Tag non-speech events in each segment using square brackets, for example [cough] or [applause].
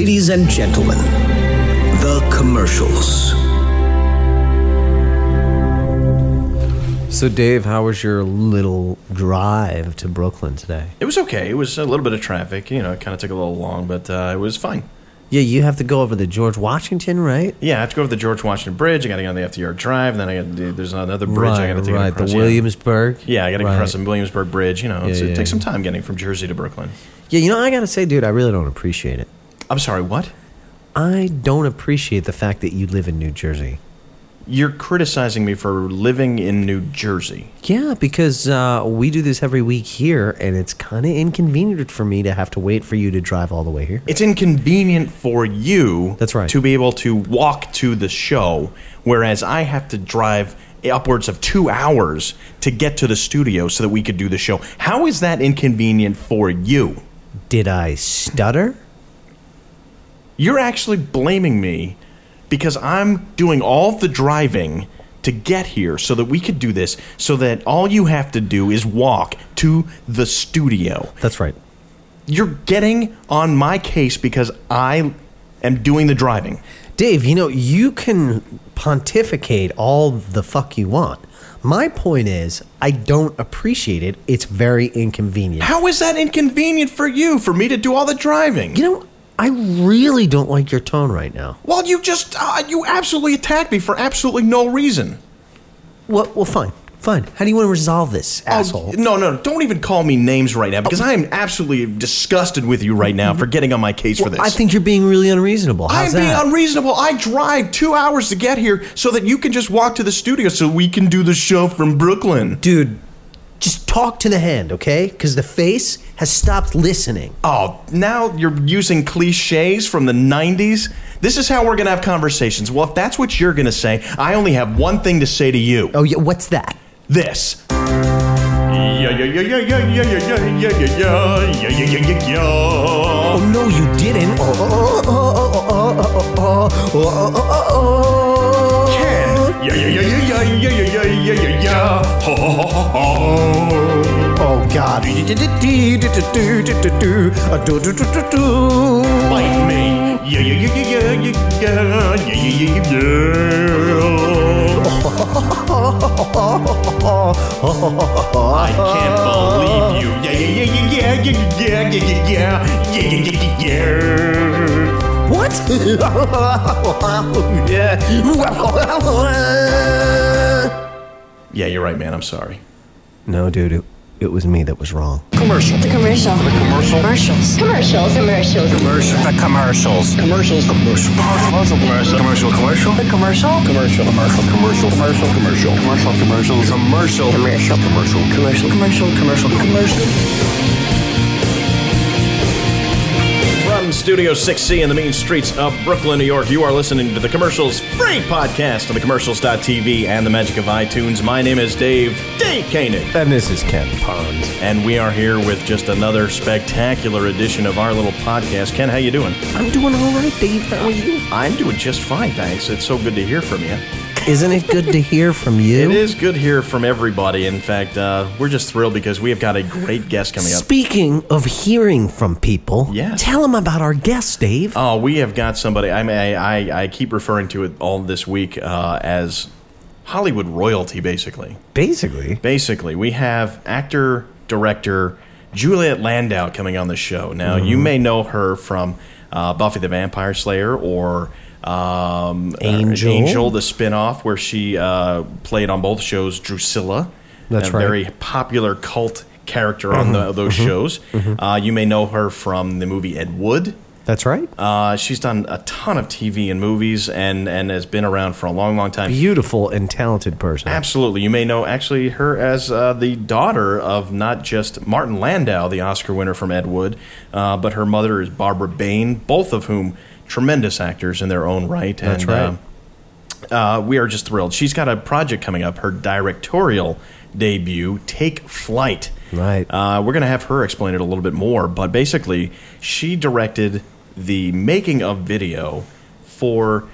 Ladies and gentlemen, the commercials. So, Dave, how was your little drive to Brooklyn today? It was okay. It was a little bit of traffic. You know, it kind of took a little long, but uh, it was fine. Yeah, you have to go over the George Washington, right? Yeah, I have to go over the George Washington Bridge. I got to get on the FDR Drive. And then I got to, there's another bridge I got to take right. across. the yeah. Williamsburg. Yeah, I got to Right. cross the Williamsburg Bridge. You know, it's, Yeah, it takes yeah. some time getting from Jersey to Brooklyn. Yeah, you know, I gotta say, dude, I really don't appreciate it. I'm sorry, what? I don't appreciate the fact that you live in New Jersey. You're criticizing me for living in New Jersey. Yeah, because uh, we do this every week here, and it's kind of inconvenient for me to have to wait for you to drive all the way here. It's inconvenient for you. That's right. To be able to walk to the show, whereas I have to drive upwards of two hours to get to the studio so that we could do the show. How is that inconvenient for you? Did I stutter? You're actually blaming me because I'm doing all the driving to get here so that we could do this, so that all you have to do is walk to the studio. That's right. You're getting on my case because I am doing the driving. Dave, you know, you can pontificate all the fuck you want. My point is, I don't appreciate it. It's very inconvenient. How is that inconvenient for you for me to do all the driving? You know, I really don't like your tone right now. well, you just uh, you absolutely attacked me for absolutely no reason. Well, well, fine, fine. How do you want to resolve this, asshole? Oh, no, no, don't even call me names right now because I am absolutely disgusted with you right now for getting on my case for this. I think you're being really unreasonable. How's I'm being that? unreasonable. I drive two hours to get here so that you can just walk to the studio so we can do the show from Brooklyn. Dude, just talk to the hand, okay? Because the face has stopped listening. Oh, now you're using cliches from the 90s? This is how we're going to have conversations. Well, if that's what you're going to say, I only have one thing to say to you. Oh, yeah, what's that? This. Oh, no, you didn't. Oh, oh, oh, oh, oh, oh, oh, oh, oh, oh, oh. Yeah, yeah, yeah, yeah, yeah, yeah, yeah, yeah, yeah, yeah. Ho, ho, ho, ho, ho. Oh, God. Bite me. Yeah, yeah, yeah, yeah, yeah, yeah, yeah, yeah, yeah, yeah. I can't believe you. Yeah, yeah, yeah, yeah, yeah, yeah, yeah, yeah, yeah, yeah, yeah, yeah, yeah. What? Yeah, you're right, man. I'm sorry. no, dude, it, it was me that was wrong. Commercial. The commercial. The commercial. Commercials. Commercials. Commercials. The commercials. Commercials. Commercial. Commercial. Commercial. Commercial. Commercial. The commercial. Commercial. Commercial. Commercial. Commercial. Commercial. Commercial. Commercials. Commercial. Commercial. Commercial. Commercial. Commercial. Commercial. Commercial. From Studio 6C in the mean streets of Brooklyn, New York, you are listening to the Commercials Free Podcast on the commercials.tv and the magic of iTunes. My name is Dave, Dave Koenig. And this is Ken Pond. And we are here with just another spectacular edition of our little podcast. Ken, how you doing? I'm doing all right, Dave. How are you? I'm doing just fine, thanks. It's so good to hear from you. Isn't it good to hear from you? It is good to hear from everybody. In fact, uh, we're just thrilled because we have got a great guest coming up. Speaking of hearing from people, Yes. tell them about our guest, Dave. Oh, we have got somebody. I mean, I, I, I keep referring to it all this week uh, as Hollywood royalty, basically. Basically. Basically, we have actor, director Juliet Landau coming on the show. Now, you Mm-hmm. may know her from uh, Buffy the Vampire Slayer or um, Angel. uh, Angel, the spinoff, where she uh, played on both shows Drusilla. That's a right. very popular cult character on the, those shows. Uh, you may know her from the movie Ed Wood. That's right. Uh, she's done a ton of TV and movies and, and has been around for a long, long time. Beautiful and talented person. Absolutely. You may know actually her as uh, the daughter of not just Martin Landau, the Oscar winner from Ed Wood, uh, but her mother is Barbara Bain, both of whom tremendous actors in their own right. That's and, right. Uh, uh, we are just thrilled. She's got a project coming up, her directorial debut, Take Flight. Right. Uh, we're going to have her explain it a little bit more, but basically, she directed the making of video for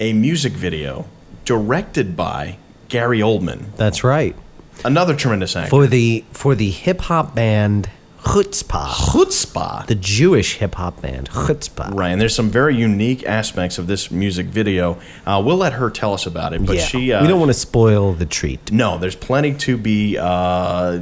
a music video directed by Gary Oldman, That's right. another tremendous actor. For the for the hip hop band Chutzpah. Chutzpah. The Jewish hip hop band, Chutzpah. Right, and there's some very unique aspects of this music video. Uh, we'll let her tell us about it, but yeah. she. Uh, we don't want to spoil the treat. No, there's plenty to be uh,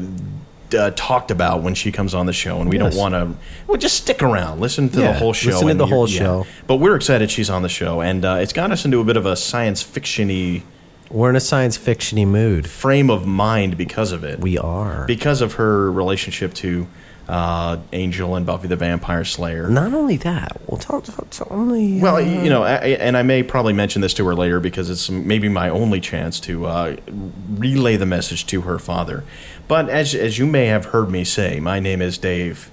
uh, talked about when she comes on the show, and we Yes. don't want to. Well, just stick around, listen to the whole show. listen to the whole yeah. show. But we're excited she's on the show, and uh, it's got us into a bit of a science fictiony We're in a science fictiony mood. frame of mind because of it. We are. because of her relationship to uh, Angel and Buffy the Vampire Slayer. Not only that, well, tell, tell, tell only. Well, uh, you know, I, and I may probably mention this to her later because it's maybe my only chance to uh, relay the message to her father. But as as you may have heard me say, my name is Dave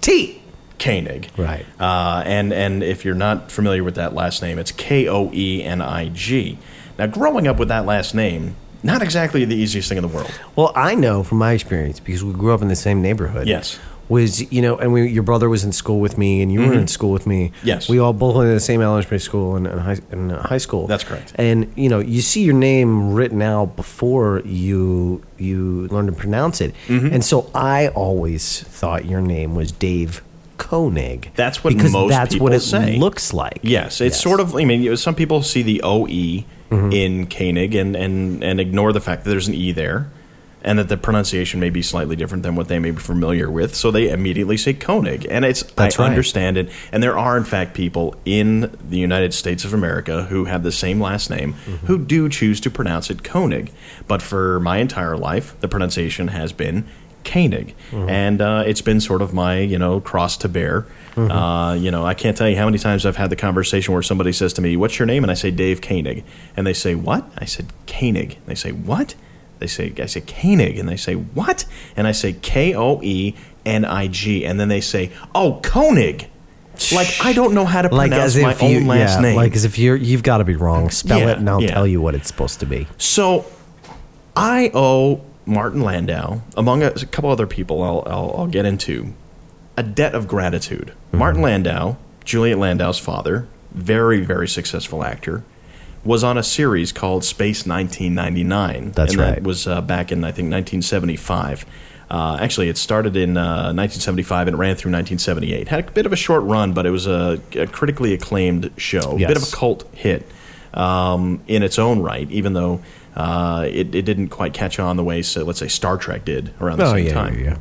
T. Koenig. Right. Uh, and and if you're not familiar with that last name, it's K O E N I G. Now, growing up with that last name, not exactly the easiest thing in the world. Well, I know from my experience because we grew up in the same neighborhood. Yes. Was you know, and we, your brother was in school with me, and you were in school with me. Mm-hmm. Yes. we all both went to the same elementary school and, and, high, and uh, high school. That's correct. And you know, you see your name written out before you you learn to pronounce it, Mm-hmm. and so I always thought your name was Dave Koenig. That's what because most that's what it say. looks like. Yes, it's sort of. I mean, you know, some people see the OE in Koenig and, and, and ignore the fact that there's an E there and that the pronunciation may be slightly different than what they may be familiar with. So they immediately say Koenig. And it's, That's I right. understand it. And there are, in fact, people in the United States of America who have the same last name who do choose to pronounce it Koenig. But for my entire life, the pronunciation has been Koenig. And uh, it's been sort of my, you know, cross to bear. Uh, you know, I can't tell you how many times I've had the conversation where somebody says to me, What's your name? And I say, Dave Koenig. And they say, What? I said, Koenig. And they say, What? They say, I say Koenig. And they say, What? And I say, K O E N I G. And then they say, Oh, Koenig. Like, I don't know how to Like pronounce my you, own last yeah, name. like as if you're you've got to be wrong. Spell Yeah, it, and I'll yeah. tell you what it's supposed to be. So I owe Martin Landau, among a, a couple other people I'll, I'll, I'll get into, a debt of gratitude. Mm-hmm. Martin Landau, Juliet Landau's father, very, very successful actor, was on a series called Space 1999. That's and right. That was uh, back in, I think, 1975. Uh, actually, it started in uh, 1975 and ran through 1978. Had a bit of a short run, but it was a, a critically acclaimed show. A bit of a cult hit um, in its own right, even though uh, it, it didn't quite catch on the way, so, let's say, Star Trek did around the Oh same yeah, time. yeah, yeah.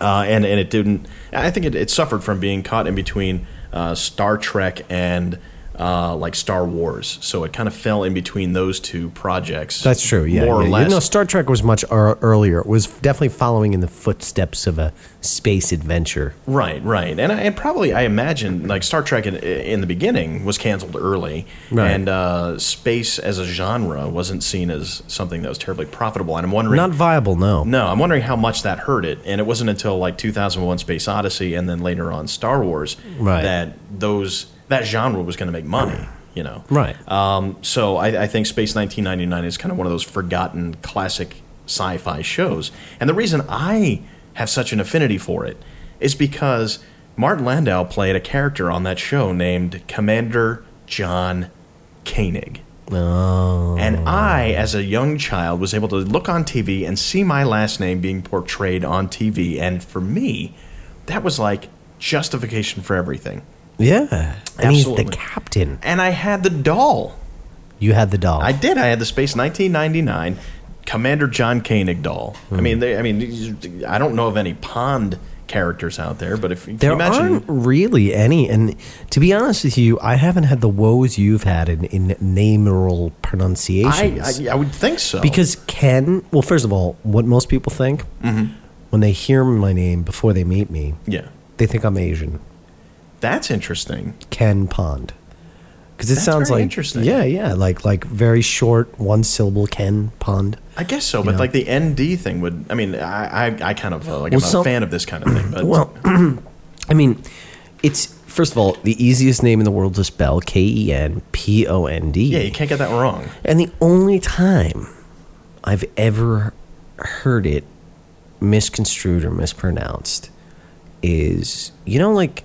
Uh, and, and it didn't, I think it, it suffered from being caught in between uh, Star Trek and uh, like Star Wars. So it kind of fell in between those two projects. That's true. Yeah, More or less. You know, Star Trek was much ear- earlier. It was definitely following in the footsteps of a space adventure. Right, right, and I, and probably I imagine like Star Trek in, in the beginning was canceled early, Right. and uh, space as a genre wasn't seen as something that was terribly profitable. And I'm wondering, Not viable, no. no, I'm wondering how much that hurt it. And it wasn't until like 2001: Space Odyssey, and then later on Star Wars, Right. that those that genre was going to make money. You know, Right. um, so I, I think Space 1999 is kind of one of those forgotten classic sci-fi shows. And the reason I have such an affinity for it is because Martin Landau played a character on that show named Commander John Koenig. Oh. And I, as a young child, was able to look on TV and see my last name being portrayed on TV. And for me, that was like justification for everything. Yeah. And he's the captain. And I had the doll. You had the doll. I did. I had the Space 1999 Commander John Koenig doll. I Hmm. mean, they, I mean, I don't know of any Pond characters out there, but if you there you imagine, aren't really any. And to be honest with you, I haven't had the woes you've had in, in nameral I, pronunciations. I, I would think so. because Ken, well, first of all, what most people think Mm-hmm. when they hear my name before they meet me, yeah, they think I'm Asian. That's interesting. Ken Pond. Because it That's sounds very like interesting. yeah, yeah, like like very short, one syllable. Ken Pond. I guess so, but know. like the ND thing would. I mean, I, I, I kind of uh, like Well, I'm so- a fan of this kind of thing, but Well, [clears throat] I mean, it's first of all the easiest name in the world to spell: K E N P O N D. yeah, you can't get that wrong. And the only time I've ever heard it misconstrued or mispronounced is, you know, like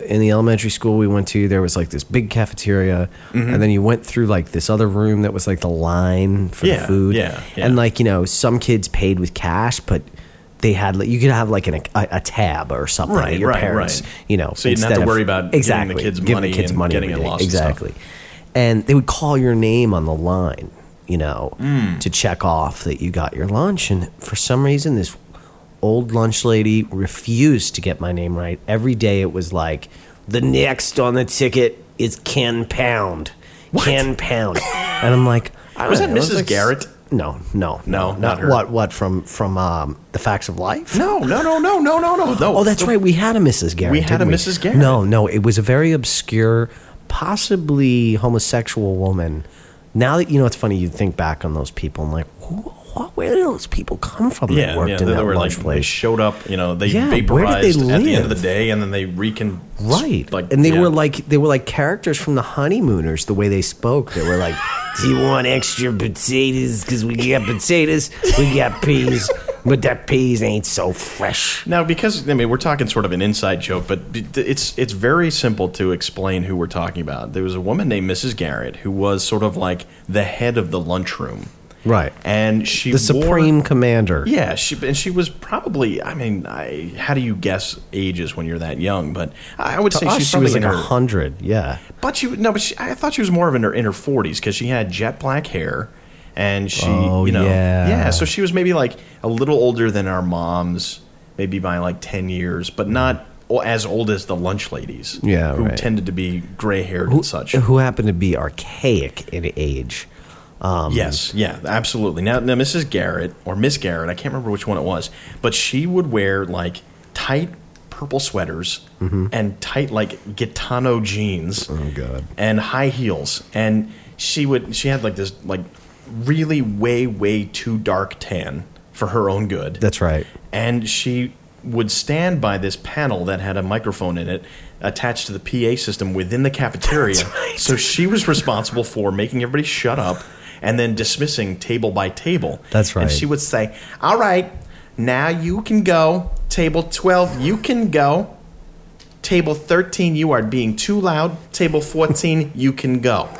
in the elementary school we went to, there was like this big cafeteria, Mm-hmm. and then you went through like this other room that was like the line for Yeah, the food. yeah, yeah. And like, you know, some kids paid with cash, but they had like you could have like an, a, a tab or something. Right, your right, parents, right. you know, So you didn't have to worry about giving the exactly kids giving money the kids and money getting it lost and stuff. exactly. And they would call your name on the line, you know, Hmm. to check off that you got your lunch. And for some reason, this old lunch lady refused to get my name right. Every day it was like, the next on the ticket is Ken Pound. Ken Pound. And I'm like, I Was that know, Mrs. like- Garrett? No, no, No, no, not her. What? What from from um, the Facts of Life? No, no, no, no, no, no, no, no. Oh, that's right. We had a Mrs. Garrett. We had a Mrs. Garrett. No, no. It was a very obscure, possibly homosexual woman. Now that you know, it's funny. You think back on those people and like, who, what, where did those people come from? that Yeah, worked yeah. in They, that were lunch like they showed up. You know, they Yeah, did they vaporized at the end of the day, and then they recon. Right, Like, and they yeah. were like they were like characters from the Honeymooners. The way they spoke, they were like, "Do you want extra potatoes? Because we got potatoes, we got peas, but that peas ain't so fresh." Now, because I mean, we're talking sort of an inside joke, but it's it's very simple to explain who we're talking about. There was a woman named Mrs. Garrett who was sort of like the head of the lunchroom, Right, and she the wore- supreme commander. Yeah, she and she was probably. I mean, I, how do you guess ages when you're that young? But I would To say us, she's she was like in her. hundred. Yeah. But she no, but she, I thought she was more of in her in her forties because she had jet black hair, and she, Oh, you know, yeah. yeah. So she was maybe like a little older than our moms, maybe by like ten years, but mm-hmm. not as old as the lunch ladies. Yeah, who right. tended to be gray haired and such. who happened to be archaic in age. Um, Yes, yeah, absolutely. Now, now, Mrs. Garrett or Miss Garrett, I can't remember which one it was, but she would wear like tight purple sweaters and tight like Gitano jeans. Mm-hmm. Oh, God. And high heels, and she would she had like this like really way way too dark tan for her own good. That's right. and she would stand by this panel that had a microphone in it attached to the PA system within the cafeteria. So she was responsible for making everybody shut up and then dismissing table by table. That's right. And she would say, "All right, now you can go. Table 12, you can go. Table 13, you are being too loud. Table 14, [laughs] you can go." [laughs]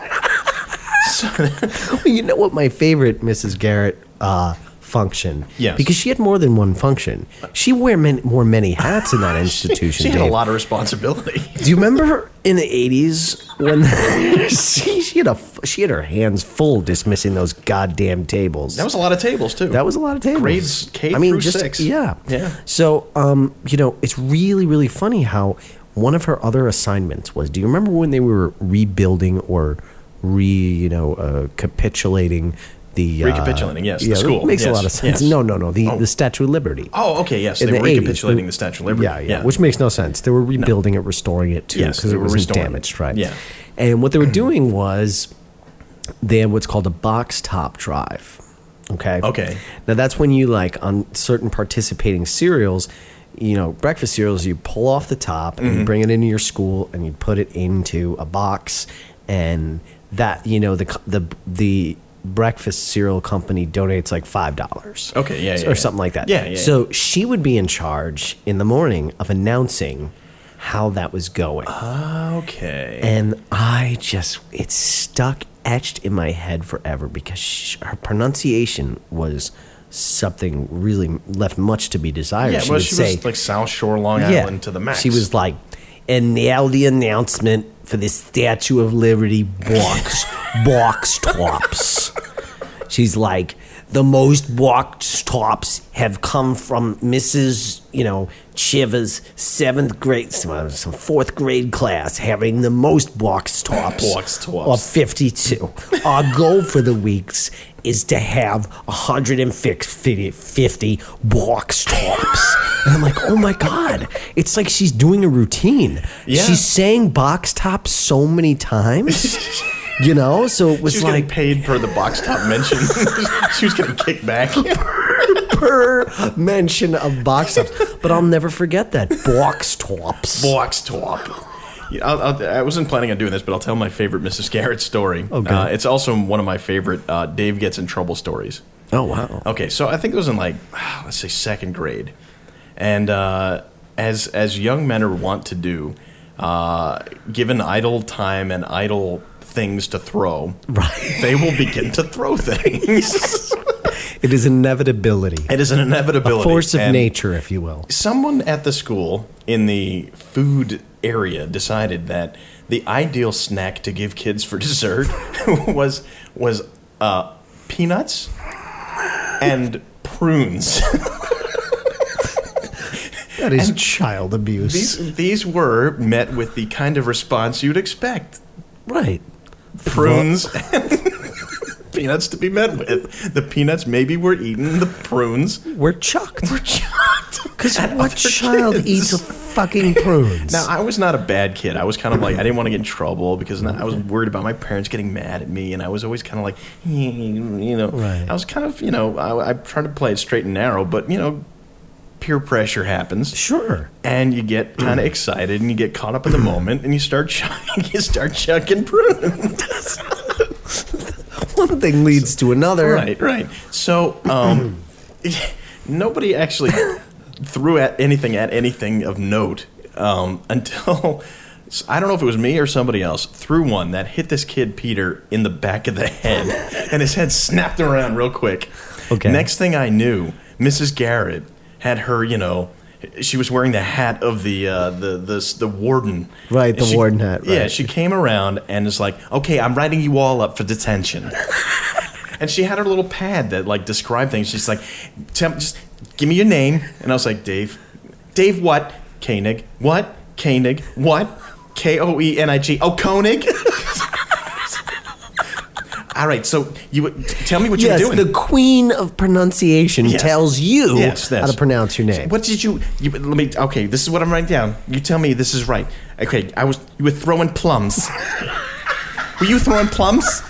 Well, you know what my favorite Mrs. Garrett uh, function? Yes. Because she had more than one function. She wore many, wore many hats in that [laughs] institution. She had a lot of responsibility. Do you remember in the eighties when [laughs] she, she had a she had her hands full dismissing those goddamn tables? That was a lot of tables too. That was a lot of tables. Grades K I mean, through just six. yeah, Yeah. So, um, you know, it's really, really funny how one of her other assignments was. Do you remember when they were rebuilding or re, you know, uh, capitulating the uh, Recapitulating, yes, the school, makes a lot of sense. yes. No, no, no. The Oh. the Statue of Liberty. Oh, okay, yes. They the were 80s. recapitulating the Statue of Liberty. Yeah, yeah, which makes no sense. They were rebuilding it, restoring it too, Yes, because they it was restoring damaged, right? Yeah. And what they were doing was they had what's called a box top drive. Okay. Okay. Now that's when you like on certain participating cereals, you know, breakfast cereals, you pull off the top and Mm-hmm. you bring it into your school and you put it into a box, and that you know the the the breakfast cereal company donates like five dollars. Okay, yeah, yeah, or yeah. something like that. Yeah, yeah, So she would be in charge in the morning of announcing how that was going. Okay. And I just, it's stuck etched in my head forever because sh her pronunciation was something really left much to be desired. yeah, she well, she say, was like South Shore, Long Island to the max. She was like, and now the announcement for the Statue of Liberty box, [laughs] box tops. She's like, the most box tops have come from Mrs. You know Chiva's seventh grade, some some fourth grade class, having the most box tops. Box tops. Of fifty-two. Our goal for the weeks is to have 150 box tops. [laughs] And I'm like, oh my god! It's like she's doing a routine. Yeah. She's saying box tops so many times. [laughs] You know, so it was, She was like paid per the box top mention. [laughs] she was getting kicked back. per mention of box tops. But I'll never forget that box tops. box top. Yeah, I'll, I'll, I wasn't planning on doing this, but I'll tell my favorite Mrs. Garrett story. Okay. Uh, it's also one of my favorite uh, Dave gets in trouble stories. Oh wow! Okay, so I think it was in like [sighs] let's say second grade, and uh, as as young men are wont to do, uh, given idle time and idle things to throw, Right. they will begin to throw things. [laughs] It is inevitability. It is an inevitability. A force of And nature, if you will. Someone at the school in the food area decided that the ideal snack to give kids for [laughs] dessert [laughs] was was uh, peanuts and prunes. [laughs] That is child abuse. these these were met with the kind of response you'd expect. right. Prunes and peanuts to be met with. The peanuts maybe were eaten, the prunes We're chucked. were chucked. [laughs] Because what child kids. eats fucking prunes? Now, I was not a bad kid. I was kind of like, I didn't want to get in trouble because I was worried about my parents getting mad at me. And I was always kind of like, [laughs] you know, Right. I was kind of, you know, I, I tried to play it straight and narrow, but, you know, peer pressure happens. sure. And you get kind of excited and you get caught up in the moment and you start chucking, [laughs] you start chucking prunes. One thing leads to another. Right, right. So, um, [clears throat] nobody actually threw at anything at anything of note um, [laughs] until I don't know if it was me or somebody else threw one that hit this kid Peter in the back of the head, [laughs] and his head snapped around real quick. Okay. Next thing I knew, Mrs. Garrett had her, you know. She was wearing the hat of the uh, the the the warden, Right, the she- warden hat, Yeah, she came around and is like, "Okay, I'm writing you all up for detention." [laughs] And she had her little pad that like described things. She's like, just give me your name. And I was like, Dave. Dave what? Koenig. What? Koenig. What? K O E N I G. Oh, Koenig. [laughs] All right, so you tell me what Yes, you're doing. the queen of pronunciation Yes. tells you Yes, how to pronounce your name. What did you, you? Let me. Okay, this is what I'm writing down. You tell me this is right. Okay, I was. You were throwing plums. [laughs] were you throwing plums?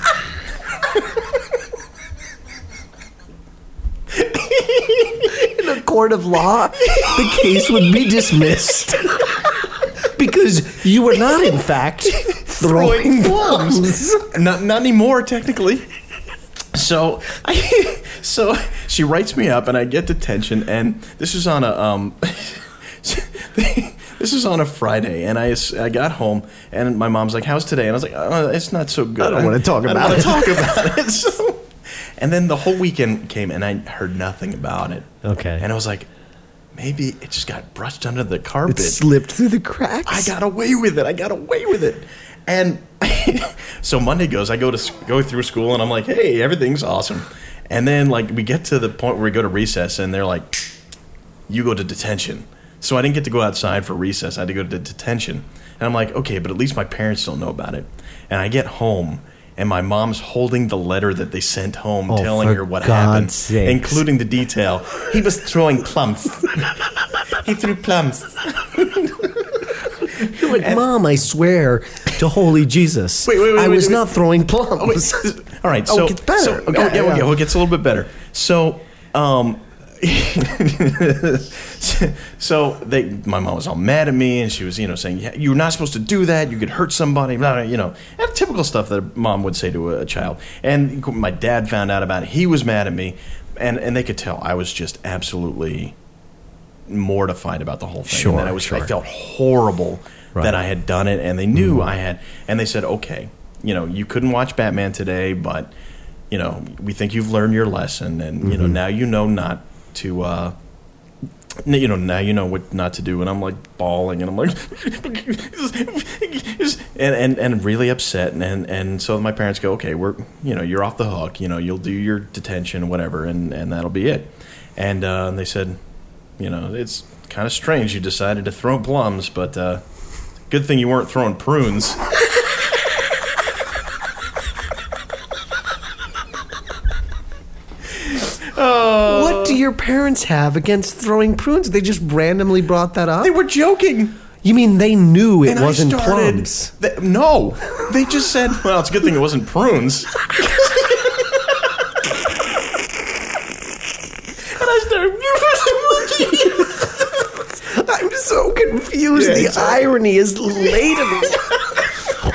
[laughs] In a court of law, the case would be dismissed. [laughs] because you were not, in fact, throwing plums. [laughs] not, not anymore, technically. So, I, [laughs] so she writes me up, and I get detention, and this is on a um, [laughs] this is on a Friday, and I I got home, and my mom's like, "How's today?" And I was like, oh, "It's not so good. I don't wanna talk I don't about it." talk about it." So, and then the whole weekend came, and I heard nothing about it. Okay. and I was like, maybe it just got brushed under the carpet, It carpet. slipped through the cracks. I got away with it. I got away with it. And [laughs] so Monday goes, I go to go through school, and I'm like, hey, everything's awesome. And then like we get to the point where we go to recess, and they're like, you go to detention. So I didn't get to go outside for recess. I had to go to detention. And I'm like, okay, but at least my parents don't know about it. And I get home, and my mom's holding the letter that they sent home, Oh, telling her what God's happened, sakes. including the detail. He was throwing plums. [laughs] he threw plums. [laughs] You're like, Mom, I swear to holy Jesus. Wait, wait, wait, I wait, was wait. not throwing plums. Oh, wait. [laughs] All right. Oh, So it gets better. So, Okay, oh, yeah, yeah. yeah, well, it gets a little bit better. So, um, [laughs] so they, my mom was all mad at me, and she was, you know, saying "Yeah, you're not supposed to do that. You could hurt somebody. Blah, blah, you know, and typical stuff that a mom would say to a child. And my dad found out about it. He was mad at me, and and they could tell I was just absolutely mortified about the whole thing. Sure, and I was, I felt horrible Right. that I had done it, and they knew I had. And they said, okay, you know, you couldn't watch Batman today, but you know, we think you've learned your lesson, and you know, now you know not to. Uh, you know, now you know what not to do, and I'm like bawling, and I'm like, [laughs] and, and and really upset, and, and and so my parents go, okay, we're you know, you're off the hook, you know, you'll do your detention, whatever, and and that'll be it, and uh, they said, you know, it's kind of strange you decided to throw plums, but uh, good thing you weren't throwing prunes. [laughs] what do your parents have against throwing prunes? They just randomly brought that up? They were joking. you mean they knew it And wasn't started, plums? th- no, they just said, "Well, it's a good thing it wasn't prunes." [laughs] and I started. I'm so confused. Yeah, the exactly. irony is laden. [laughs]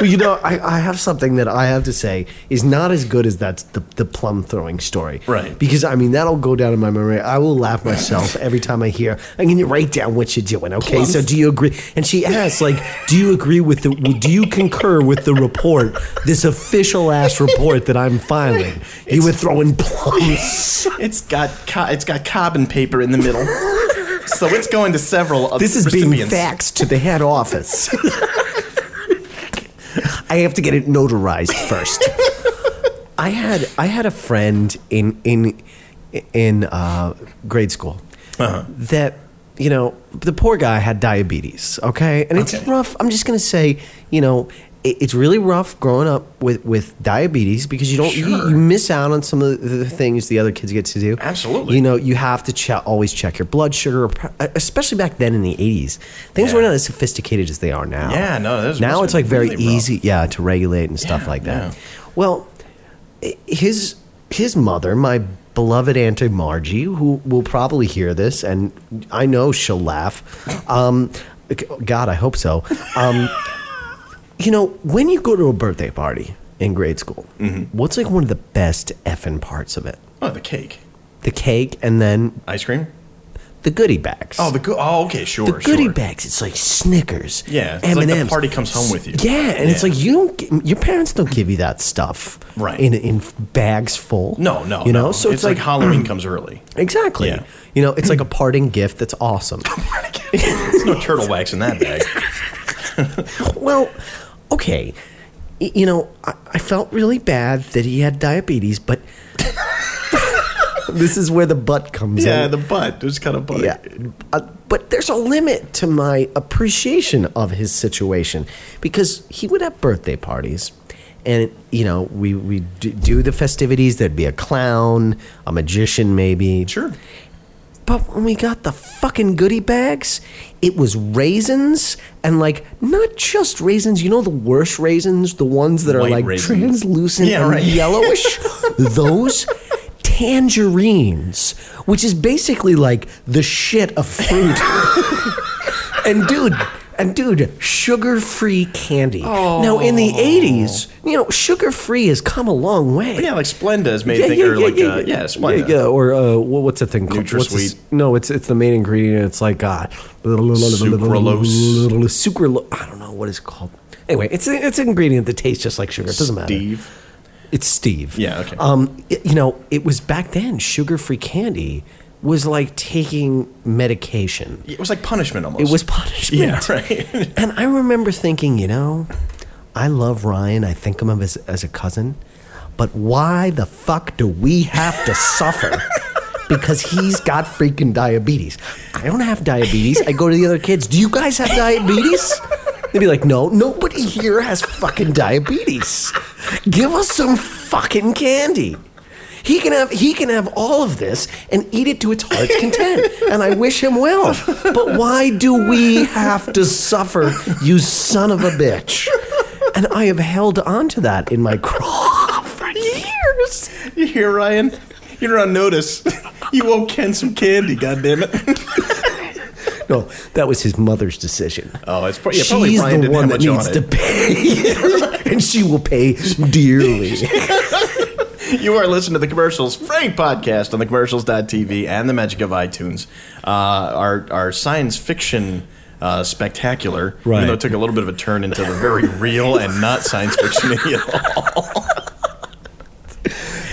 Well, you know, I, I have something that I have to say is not as good as that's the, the plum throwing story. Right. Because, I mean, that'll go down in my memory. I will laugh myself [laughs] every time I hear, I'm going to write down what you're doing, okay? So do you agree? And she asks, like, do you agree with the, do you concur with the report, this official ass report that I'm filing? You were throwing [laughs] plums. It's got co- it's got carbon paper in the middle, [laughs] so it's going to several. Of This is recipients. being faxed to the head office. [laughs] I have to get it notarized first. I had I had a friend in in in uh, grade school Uh-huh. that you know the poor guy had diabetes. Okay, and it's Okay. rough. I'm just gonna say you know. It- It's really rough growing up with, with diabetes because you don't you, Sure. you miss out on some of the things the other kids get to do. Absolutely. you know you have to che- always check your blood sugar, especially back then in the 80s. Things Yeah. were not as sophisticated as they are now. Yeah, no, now it's like very really rough. easy, yeah, to regulate and stuff Yeah, like that. yeah. Well, his his mother, my beloved Auntie Margie, who will probably hear this, and I know she'll laugh. Um, God, I hope so. Um, you know, when you go to a birthday party in grade school, Mm-hmm. what's like one of the best effing parts of it? Oh, the cake, The cake, and then ice cream. the goodie bags. Oh, the go- oh, okay, sure, the goodie sure. bags. It's like Snickers. Yeah, it's like the party comes home with you. Yeah, and it's like you don't. Get, your parents don't give you that stuff. Right. In in bags full. No, no, You know, no. so it's, like, Halloween [clears throat] comes early. exactly. Yeah. You know, it's like a [clears throat] parting gift that's awesome. [laughs] There's no turtle wax in that bag. [laughs] [laughs] well, okay. You know, I, I felt really bad that he had diabetes, but this is where the butt comes in. Yeah, the butt. There's kind of butt. Yeah, uh, but there's a limit to my appreciation of his situation because he would have birthday parties, and you know we we do the festivities. There'd be a clown, a magician, maybe. Sure. But when we got the fucking goodie bags, it was raisins and like not just raisins. You know the worst raisins, the ones that are White like raisins. translucent Yeah, and right. [laughs] yellowish. Those tangerines, which is basically like the shit of fruit. [laughs] and dude, and dude, sugar-free candy. Now in the '80s, you know, sugar-free has come a long way. Yeah, like Splenda is made think or like uh, yeah, Splenda. yeah, yeah, or uh, wha- what's the thing called? NutraSweet. no, it's it's the main ingredient. It's like uh, Sucralose. Sucralose. I don't know what it's called. Anyway, it's it's an ingredient that tastes just like sugar. It doesn't matter. Steve. It's Steve. Yeah, okay. Um, it- you know, it was back then. Sugar-free candy was like taking medication. It was like punishment almost. It was punishment. Yeah, [laughs] right. [laughs] and I remember thinking, you know, I love Ryan. I think of him as, as a cousin. But why the fuck do we have to suffer? [laughs] Because he's got freaking diabetes. I don't have diabetes. I go to the other kids. Do you guys have diabetes? They'd be like, no, nobody here has fucking diabetes. Give us some fucking candy. He can have he can have all of this and eat it to its heart's [laughs] content, and I wish him well. But why do we have to suffer, you son of a bitch? And I have held on to that in my craw for years. you hear Ryan? You're on notice. You owe Ken some candy. God damn it. No, that was his mother's decision. Oh, it's pro- yeah, probably She's Ryan the one that needs on to pay, [laughs] and she will pay dearly. [laughs] You are listening to the Commercials Frank podcast on the commercials.tv and the magic of iTunes. Uh, our, our science fiction uh, spectacular, Right. even though it took a little bit of a turn into the very real and not science fiction at all.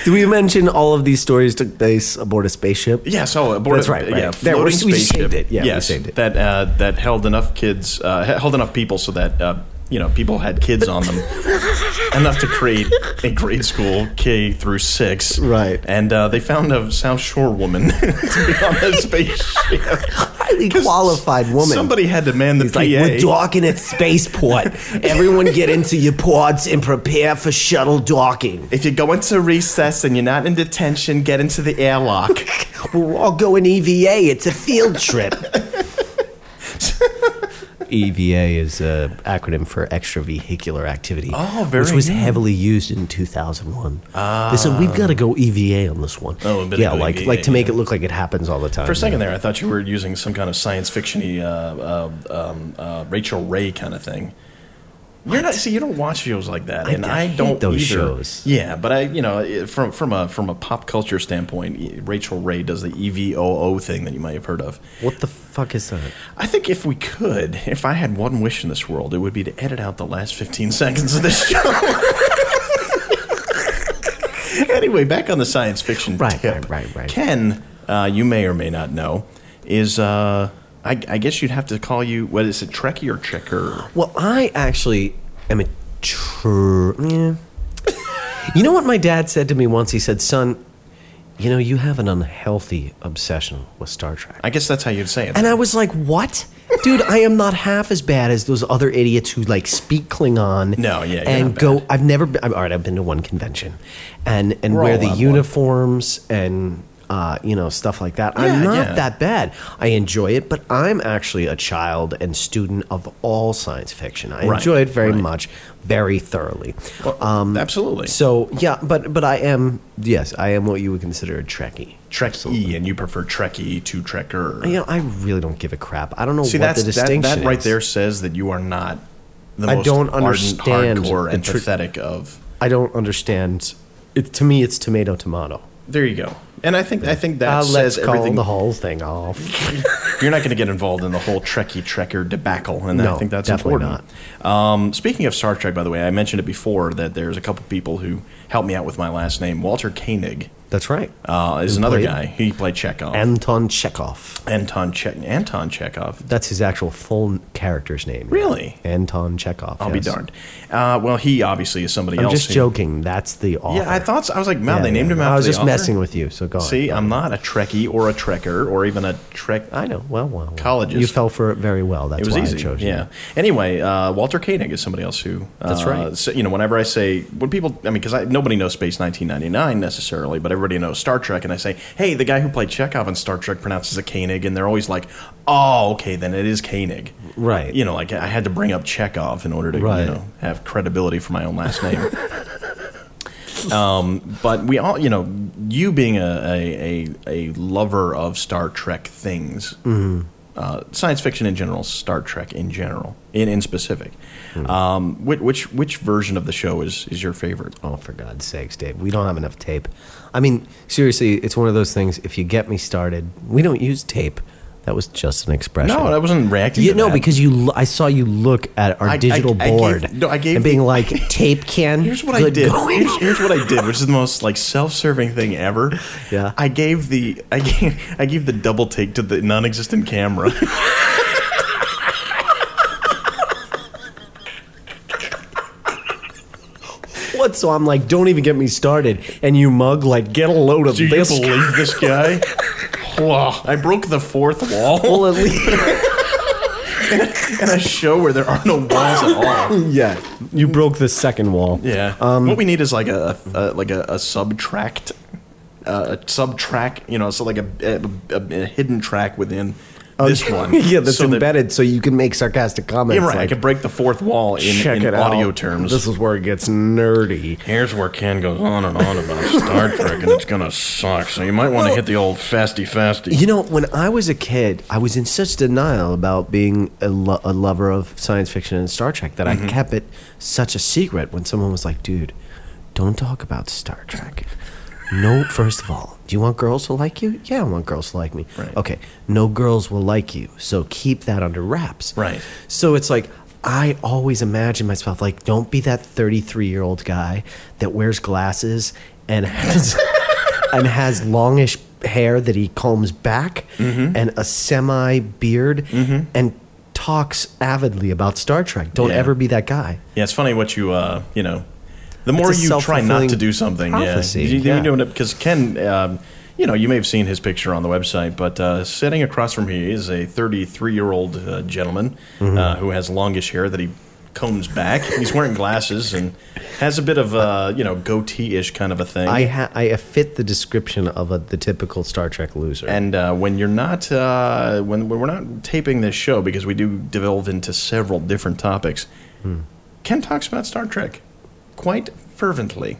Do we mention all of these stories took place aboard a spaceship? Yeah, so aboard That's a, right, right. Yeah, There, we spaceship. saved it. Yeah, we saved it. That uh, that held enough kids, uh, held enough people, so that uh, you know people had kids on them, [laughs] enough to create a grade school K through six. Right. and uh, they found a South Shore woman [laughs] to be on the spaceship. Highly qualified woman. Somebody had to man the He's PA. like, we're docking at spaceport. Everyone get into your pods and prepare for shuttle docking. if you go into recess and you're not in detention, get into the airlock. [laughs] We're all going EVA. It's a field trip. EVA is an acronym for extravehicular activity. Oh, very Which was good. heavily used in 2001. they said, we've got to go EVA on this one. Oh, a bit yeah, of like, EVA, like to make yeah. it look like it happens all the time. For a second there, I thought you were using some kind of science fiction-y uh, uh, um, uh, Rachael Ray kind of thing. You're not. See, you don't watch shows like that, I- and I don't those either. shows. Yeah, but I, you know, from from a from a pop culture standpoint, Rachael Ray does the E EVOO thing that you might have heard of. What the fuck is that? I think if we could, if I had one wish in this world, it would be to edit out the last 15 [laughs] seconds of this show. [laughs] anyway, back on the science fiction Right, tip. right, right, right. Ken, uh, you may or may not know, is uh, I, I guess you'd have to call you what is it, Trekkie or Trekker? Well, I actually am a true. Yeah. you know what my dad said to me once? He said, "Son, you know you have an unhealthy obsession with Star Trek." I guess that's how you'd say it. And I was like, "What?" Dude, I am not half as bad as those other idiots who like speak Klingon. No, yeah, you're and not go. bad. I've never. Been, all right, I've been to one convention, and and We're wear all the one. uniforms and uh, you know stuff like that. Yeah, I'm not yeah. that bad. I enjoy it, but I'm actually a child and student of all science fiction. I Right, enjoy it very right. much, very thoroughly. um, Absolutely. So yeah, but but I am yes, I am what you would consider a Trekkie. Trekkie, and you prefer Trekkie to Trekker. You know, I really don't give a crap. I don't know See, what the that, distinction that right is. there says that you are not the I most don't ardent, understand hardcore, the tr- empathetic of. I don't understand. It, to me, it's tomato tomato. There you go. And I think I think that Uh, says let's call everything. the whole thing off. [laughs] You're not going to get involved in the whole Trekkie Trekker debacle, and No, I think that's definitely important. Um, speaking of Star Trek, by the way, I mentioned it before that there's a couple people who helped me out with my last name. Walter Koenig That's right. uh, is Who another played? guy. He played Chekov. Anton Chekhov. Anton che- Anton Chekhov. That's his actual full character's name. yeah. Really? Anton Chekhov. I'll be darned. Uh, well, he obviously is somebody else. I'm just who- joking. That's the author. Yeah, I thought so. I was like, man, Yeah, they named yeah. him after I was just author? messing with you. So go on. See, go I'm not a Trekkie or a Trekker or even a Trek. I know. Well, well, well. Colleges. You fell for it very well. That's it was why easy. I chose you. yeah. Anyway, uh, Walter Koenig is somebody else who. Uh, That's right. So, you know, whenever I say when people, I mean, because nobody knows Space 1999 necessarily, but everybody knows Star Trek, and I say, hey, the guy who played Chekov in Star Trek pronounces it Koenig, and they're always like, oh, okay, then it is Koenig. Right. You know, like I had to bring up Chekov in order to Right. you know have credibility for my own last name. [laughs] Um, but we all, you know, you being a, a, a, a lover of Star Trek things, Mm-hmm. uh, science fiction in general, Star Trek in general, in, in specific, Hmm. um, which, which which version of the show is, is your favorite? Oh, for God's sakes, Dave. We don't have enough tape. I mean, seriously, it's one of those things. If you get me started, we don't use tape. That was just an expression. No, I wasn't reacting. You to know, that. because you, I saw you look at our I- I- digital I gave- board no, I gave and being like, [laughs] "Tape can." Here's what I did. Here's, here's what I did, which is the most like self-serving thing ever. Yeah. I gave the I gave I gave the double take to the non-existent camera. [laughs] What? So I'm like, "Don't even get me started." And you mug like, "Get a load of Do you this." believe this guy? [laughs] Wow. I broke the fourth wall [laughs] Well, at least, in a show where there are no walls at all. [laughs] yeah, you broke the second wall. Yeah. what we need is like a, a like a, a subtract, uh, a subtrack. You know, so like a, a, a, a hidden track within this one. [laughs] Yeah, that's so that- embedded, so you can make sarcastic comments. Yeah, right. I like, could break the fourth wall in, check in it audio out. terms. This is where it gets nerdy. Here's where Ken goes on and on about Star Trek, and it's gonna suck. So you might want to hit the old fasty fasty. You know, when I was a kid, I was in such denial about being a, lo- a lover of science fiction and Star Trek that Mm-hmm. I kept it such a secret when someone was like, dude, don't talk about Star Trek. No, first of all, do you want girls to like you? Yeah, I want girls to like me. Right. Okay, no girls will like you, so keep that under wraps. Right. So it's like, I always imagine myself like, don't be that 33 year old guy that wears glasses and has [laughs] and has longish hair that he combs back Mm-hmm. and a semi beard and talks avidly about Star Trek. Don't Yeah. ever be that guy. Yeah, it's funny what you, uh, you know, the more you try not to do something, prophecy, yeah, you, yeah. you doing it because Ken, um, you know, you may have seen his picture on the website, but uh, sitting across from me is a 33 year old uh, gentleman Mm-hmm. uh, who has longish hair that he combs back. He's wearing glasses and has a bit of a, you know, goatee ish kind of a thing. I ha- I fit the description of a, the typical Star Trek loser. And uh, when you're not, uh, when, when we're not taping this show, because we do delve into several different topics, Hmm. Ken talks about Star Trek quite fervently.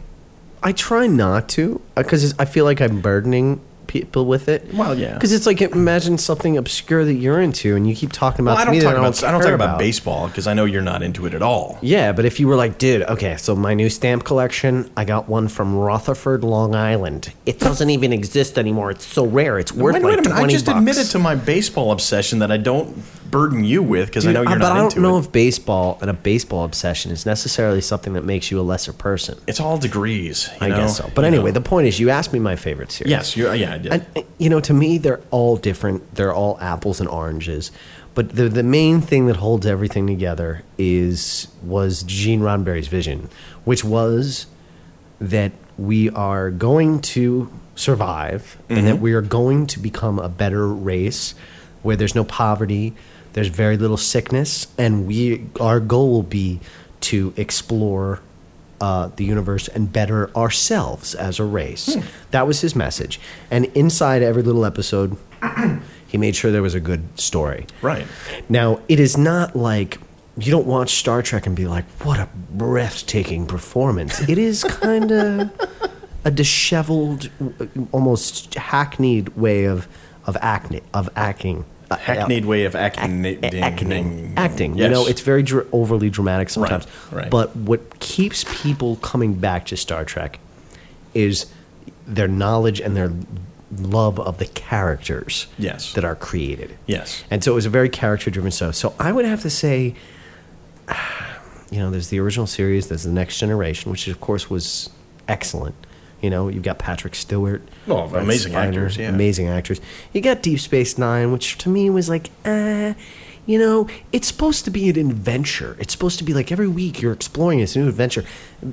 I try not to because I feel like I'm burdening people with it. Well, yeah. because it's like imagine something obscure that you're into, and you keep talking about. Well, I don't talk about I don't talk about baseball because I know you're not into it at all. Yeah, but if you were like, dude, okay, so my new stamp collection, I got one from Rutherford, Long Island. It doesn't even exist anymore. It's so rare. It's worth Wait, like wait a minute! I just bucks. admitted to my baseball obsession that I don't burden you with because I know you're but I don't know it. if baseball and a baseball obsession is necessarily something that makes you a lesser person. it's all degrees. you I know? guess so. But You anyway, know. the point is, you asked me my favorite series. yes, you're, yeah, did. And uh, you know, to me, they're all different. They're all apples and oranges. But the the main thing that holds everything together is was Gene Roddenberry's vision, which was that we are going to survive and that we are going to become a better race where there's no poverty, there's very little sickness, and we our goal will be to explore uh, the universe and better ourselves as a race. That was his message. And inside every little episode, [clears throat] he made sure there was a good story. right. Now, it is not like you don't watch Star Trek and be like, what a breathtaking performance. It is [laughs] kind of a disheveled, almost hackneyed way of, of, acne, of acting. Uh, Hackneyed way of acting. acting, acting. You know, it's very dr- overly dramatic sometimes. Right, right. But what keeps people coming back to Star Trek is their knowledge and their love of the characters Yes. that are created. Yes. And so it was a very character driven show. So I would have to say, [sighs] you know, there's the original series, there's the Next Generation, which of course was excellent. You know, you've got Patrick Stewart. Oh, amazing actors, yeah. Amazing actors. You got Deep Space Nine, which to me was like, uh, you know, it's supposed to be an adventure. It's supposed to be like every week you're exploring this new adventure.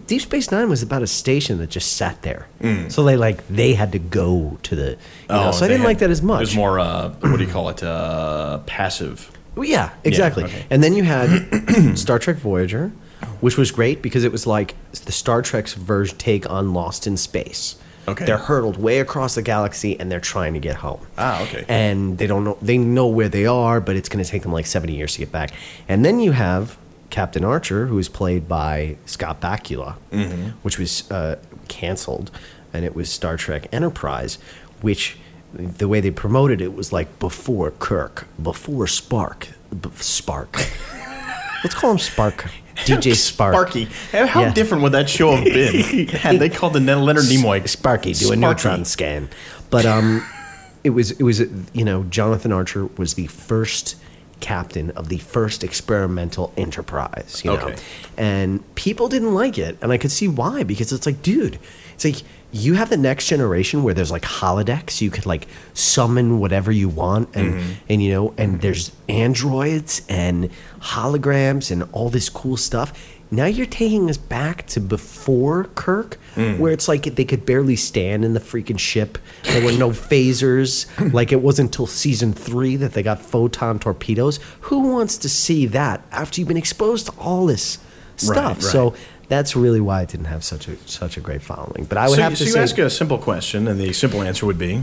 Deep Space Nine was about a station that just sat there. So they like they had to go to the. You know, so I Mm. didn't had- like that as much. It was more, uh, what do you call it? Uh, passive. Well, yeah, exactly. okay. And then you had [clears throat] Star Trek Voyager, which was great because it was like the Star Trek's version take on Lost in Space. Okay. They're hurtled way across the galaxy and they're trying to get home. Ah, okay. And they don't know they know where they are, but it's going to take them like 70 years to get back. And then you have Captain Archer, who is played by Scott Bakula, Mm-hmm. which was uh, canceled, and it was Star Trek Enterprise, which the way they promoted it was like before Kirk, before Spark, b- Spark. [laughs] Let's call him Spark. DJ Spark. Sparky. How Yeah. different would that show have been [laughs] had they called the Leonard Nimoy Sparky do a neutron scan. But um, [laughs] it was it was you know Jonathan Archer was the first captain of the first experimental enterprise. You know, Okay. and people didn't like it, and I could see why because it's like, dude, it's like you have the next generation where there's like holodecks, you could like summon whatever you want, and Mm-hmm. and you know, and there's androids and holograms and all this cool stuff. Now you're taking us back to before Kirk, Mm. where it's like they could barely stand in the freaking ship. There were no [laughs] phasers. like it wasn't until season three that they got photon torpedoes. Who wants to see that after you've been exposed to all this stuff? Right, right. So that's really why it didn't have such a such a great following. But I would so, have to. Say. So you say ask a simple question, and the simple answer would be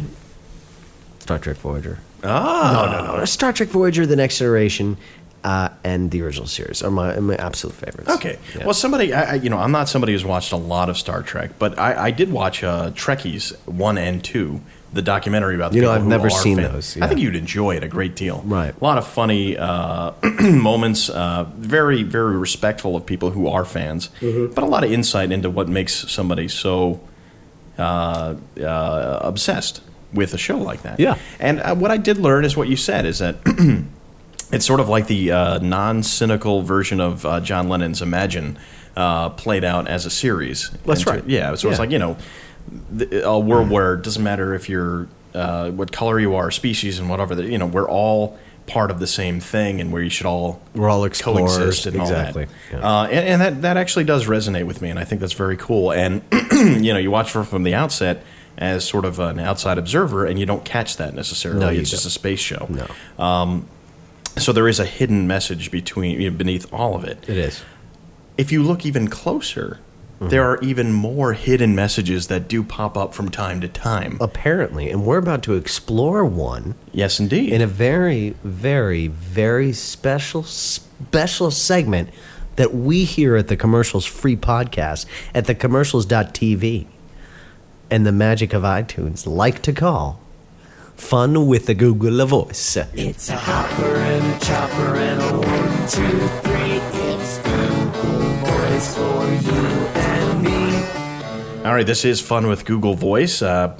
Star Trek Voyager. ah, No, no, no. Star Trek Voyager, The Next Generation, uh, and the original series are my, my absolute favorites. Okay. Yeah. Well, somebody, I, I, you know, I'm not somebody who's watched a lot of Star Trek, but I, I did watch uh, Trekkies one and two, the documentary about. The You know, people I've never seen fans. those, I think you'd enjoy it a great deal. Right. A lot of funny uh, [clears throat] moments. Uh, very, very respectful of people who are fans, Mm-hmm. but a lot of insight into what makes somebody so uh, uh, obsessed with a show like that. Yeah. And uh, what I did learn is what you said is that [clears throat] it's sort of like the uh, non-cynical version of uh, John Lennon's Imagine uh, played out as a series. That's And right. Yeah, so it's like you know, a world where it doesn't matter if you're uh, what color you are, species, and whatever. that You know, we're all part of the same thing, and where you should all We're all explorers. coexist and Exactly. all that. Yeah. Uh, and and that, that actually does resonate with me, and I think that's very cool. And [clears throat] you know, you watch from from the outset as sort of an outside observer, and you don't catch that necessarily. No, it's just don't. a space show. No. So there is a hidden message between you know, beneath all of it. It is. If you look even closer, Mm-hmm. there are even more hidden messages that do pop up from time to time. Apparently. And we're about to explore one yes, indeed. in a very, very, very special, special segment that we here at the Commercials Free Podcast at the commercials.tv and the magic of iTunes like to call Fun with the Google voice. It's a hopper and a chopper and a one, two, three. It's Google Voice for you and me. All right, this is Fun with Google Voice. Uh,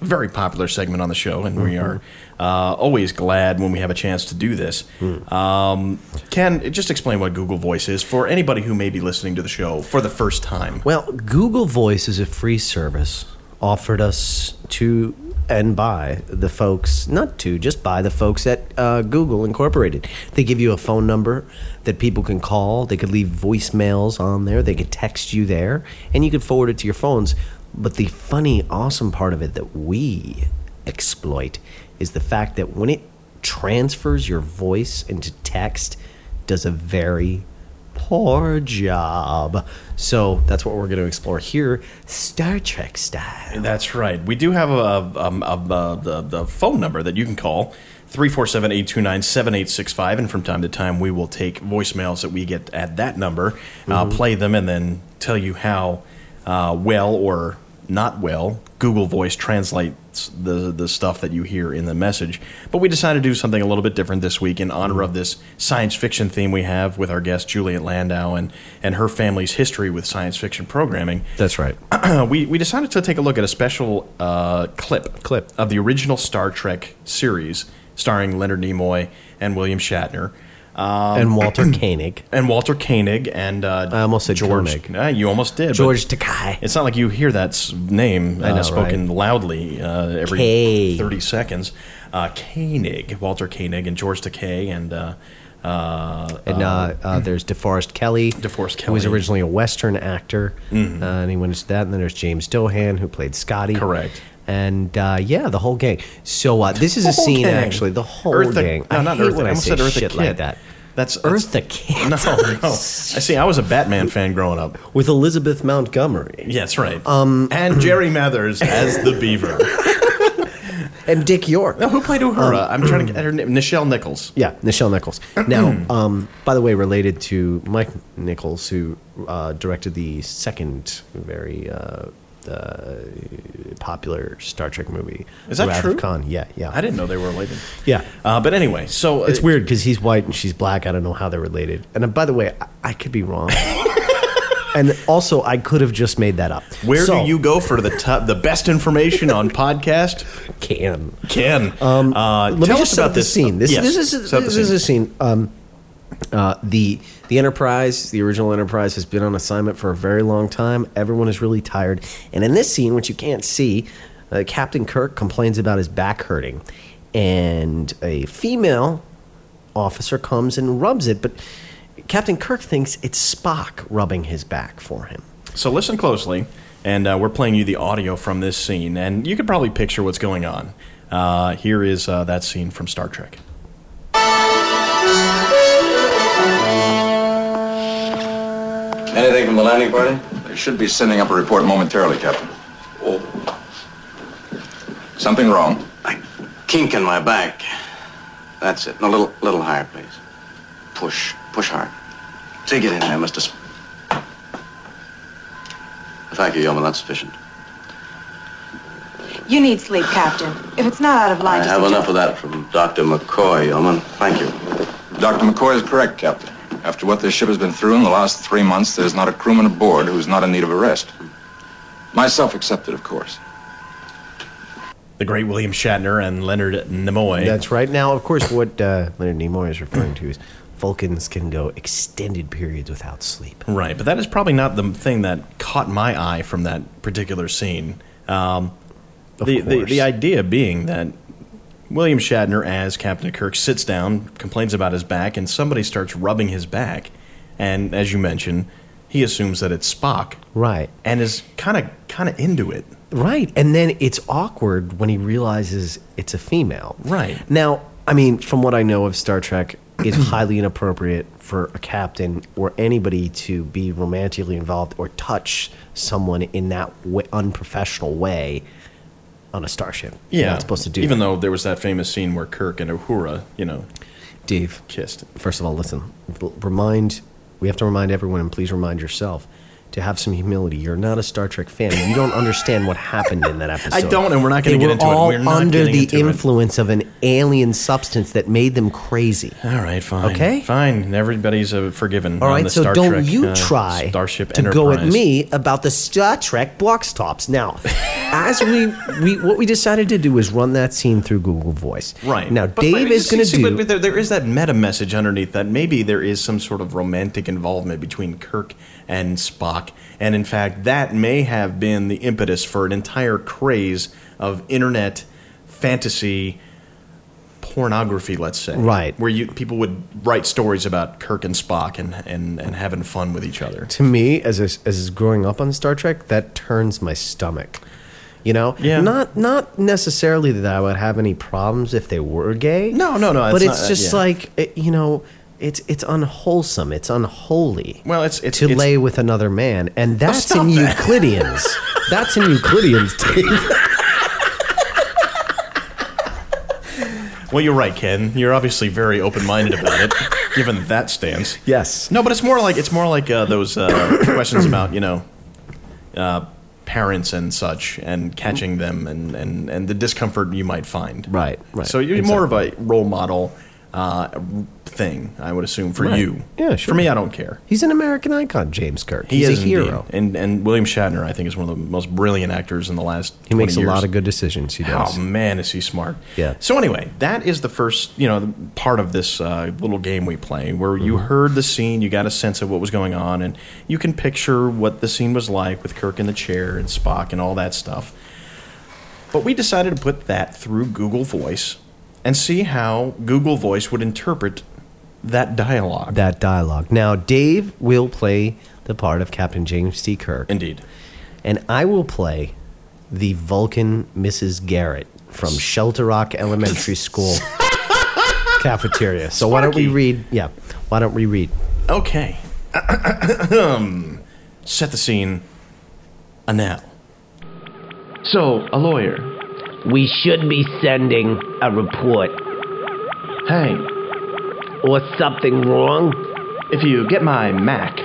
very popular segment on the show, and we are uh, always glad when we have a chance to do this. Um, Ken, just explain what Google Voice is for anybody who may be listening to the show for the first time. Well, Google Voice is a free service offered us to and by the folks, not to, just by the folks at uh, Google Incorporated. They give you a phone number that people can call. They could leave voicemails on there. They could text you there, and you could forward it to your phones. But the funny, awesome part of it that we exploit is the fact that when it transfers your voice into text, does a very poor job. So that's what we're going to explore here, Star Trek style. That's right. We do have a, um, a, a, the, phone number that you can call 347 829 7865. And from time to time, we will take voicemails that we get at that number, uh, play them, and then tell you how uh, well or not well Google Voice translates the, the stuff that you hear in the message. But we decided to do something a little bit different this week in honor of this science fiction theme we have with our guest Juliet Landau and, and her family's history with science fiction programming That's right. [clears throat] we, we decided to take a look at a special uh, clip Clip. of the original Star Trek series starring Leonard Nimoy and William Shatner. Um, and Walter [clears throat] Koenig. and Walter Koenig and uh, I almost said George. Koenig. Uh, you almost did. George Takei. It's not like you hear that s- name uh, know, spoken right? loudly uh, every K. thirty seconds. Uh, Koenig, Walter Koenig, and George Takei, and uh, uh, And uh, uh, there's DeForest Kelley. DeForest Who was originally a Western actor. Uh, and he went into that. And then there's James Doohan, who played Scotty. Correct. And uh, yeah, the whole gang. So uh, this is a scene, gang. actually. The whole Eartha- gang. no, I not hate Eartha- when I I said Eartha shit Kitt. like that. That's, that's Eartha [laughs] Kitt. No, no. I see. I was a Batman [laughs] fan growing up. With Elizabeth Montgomery. Yeah, that's right. Um, and Jerry Mathers as the Beaver. [laughs] And Dick York. Now, who played Uhura? I'm trying to [clears throat] get her name. Nichelle Nichols. Yeah, Nichelle Nichols. Now, [clears throat] um, by the way, related to Mike Nichols, who uh, directed the second very uh, uh, popular Star Trek movie. Is that Wrath true? Of Khan. Yeah, yeah. I didn't know they were related. Yeah. Uh, but anyway, so It's uh, weird because he's white and she's black. I don't know how they're related. And uh, by the way, I, I could be wrong. [laughs] and also, I could have just made that up. Where So- do you go for the top, the best information on podcast? can? Ken, um, uh, Let me tell just us about this scene. This, Yes, this is the this is a scene. Um, uh, the the Enterprise, the original Enterprise, has been on assignment for a very long time. Everyone is really tired, and in this scene, which you can't see, uh, Captain Kirk complains about his back hurting, and a female officer comes and rubs it, but Captain Kirk thinks it's Spock rubbing his back for him. So listen closely, and uh, we're playing you the audio from this scene, and you can probably picture what's going on. Uh, here is uh, that scene from Star Trek. Anything from the landing party? They should be sending up a report momentarily, Captain. Oh. Something wrong? A kink in my back. That's it. No, a little, little higher, please. Push, push hard. Take it in there, Mr. Sp- Thank you, Yeoman. That's sufficient. You need sleep, Captain. If it's not out of line, I have enough of that from Dr. McCoy, Yeoman. Thank you. Dr. McCoy is correct, Captain. After what this ship has been through in the last three months, there's not a crewman aboard who's not in need of a rest. Myself excepted, of course. The great William Shatner and Leonard Nimoy. That's right. Now, of course, what uh, Leonard Nimoy is referring to is Vulcans can go extended periods without sleep. Right, but that is probably not the thing that caught my eye from that particular scene. Um, Of the, the the idea being that William Shatner, as Captain Kirk, sits down, complains about his back, and somebody starts rubbing his back, and as you mentioned, he assumes that it's Spock, Right. and is kind of kind of into it. Right. And then it's awkward when he realizes it's a female. Right. Now, I mean, from what I know of Star Trek, it's [clears throat] highly inappropriate for a captain or anybody to be romantically involved or touch someone in that way, unprofessional way on a starship. You're Yeah, not supposed to do Even that. though there was that famous scene where Kirk and Uhura, you know, Dave, kissed. first of all, listen. Remind we have to remind everyone, and please remind yourself. To have some humility. You're not a Star Trek fan. You don't understand what happened in that [laughs] episode. I don't, and we're not gonna get were into it. all We're not under the into it. influence of an alien substance that made them crazy. All right, fine. Okay. fine. Everybody's uh, forgiven. All on the so Star don't Trek, you uh, try Starship to go at me about the Star Trek box tops. Now, as we, we what we decided to do is run that scene through Google Voice. Right now, But- Dave is going to do. But there, there is that meta message underneath that maybe there is some sort of romantic involvement between Kirk and Spock, and in fact, that may have been the impetus for an entire craze of internet fantasy pornography. Let's say, Right. where you people would write stories about Kirk and Spock and and, and having fun with each other. to me, as a, as growing up on Star Trek, that turns my stomach. You know, Yeah. Not not necessarily that I would have any problems if they were gay. No, no, no, But it's it's not- just yeah. like it, you know, it's it's unwholesome. It's unholy. Well, it's it's to it's, lay with another man, and that's stop in that. Euclideans. [laughs] that's in Euclideans, Dave. Well, you're right, Ken. You're obviously very open-minded about it, given that stance. Yes. No, but it's more like it's more like uh, those uh, questions about you know uh, parents and such, and catching them, and, and, and the discomfort you might find. Right, right, So you're more of a role model uh, thing, I would assume, for Right. you. Yeah, sure. For me, I don't care. He's an American icon, James Kirk. He He's is a indeed. hero. and and William Shatner, I think, is one of the most brilliant actors in the last. He makes 20 a lot of good decisions. He does. Oh man, is he smart? Yeah. So anyway, that is the first, you know, part of this uh, little game we play, where you heard the scene, you got a sense of what was going on, and you can picture what the scene was like with Kirk in the chair and Spock and all that stuff. But we decided to put that through Google Voice and see how Google Voice would interpret that dialogue. that dialogue. Now, Dave will play the part of Captain James T. Kirk, Indeed. and I will play the Vulcan Mrs. Garrett from Shelter Rock Elementary [laughs] School cafeteria. So why don't we read? Yeah, why don't we read? Okay. [coughs] Set the scene. A now. So, a lawyer. We should be sending a report. Hey, Or something wrong? if you get my Mac,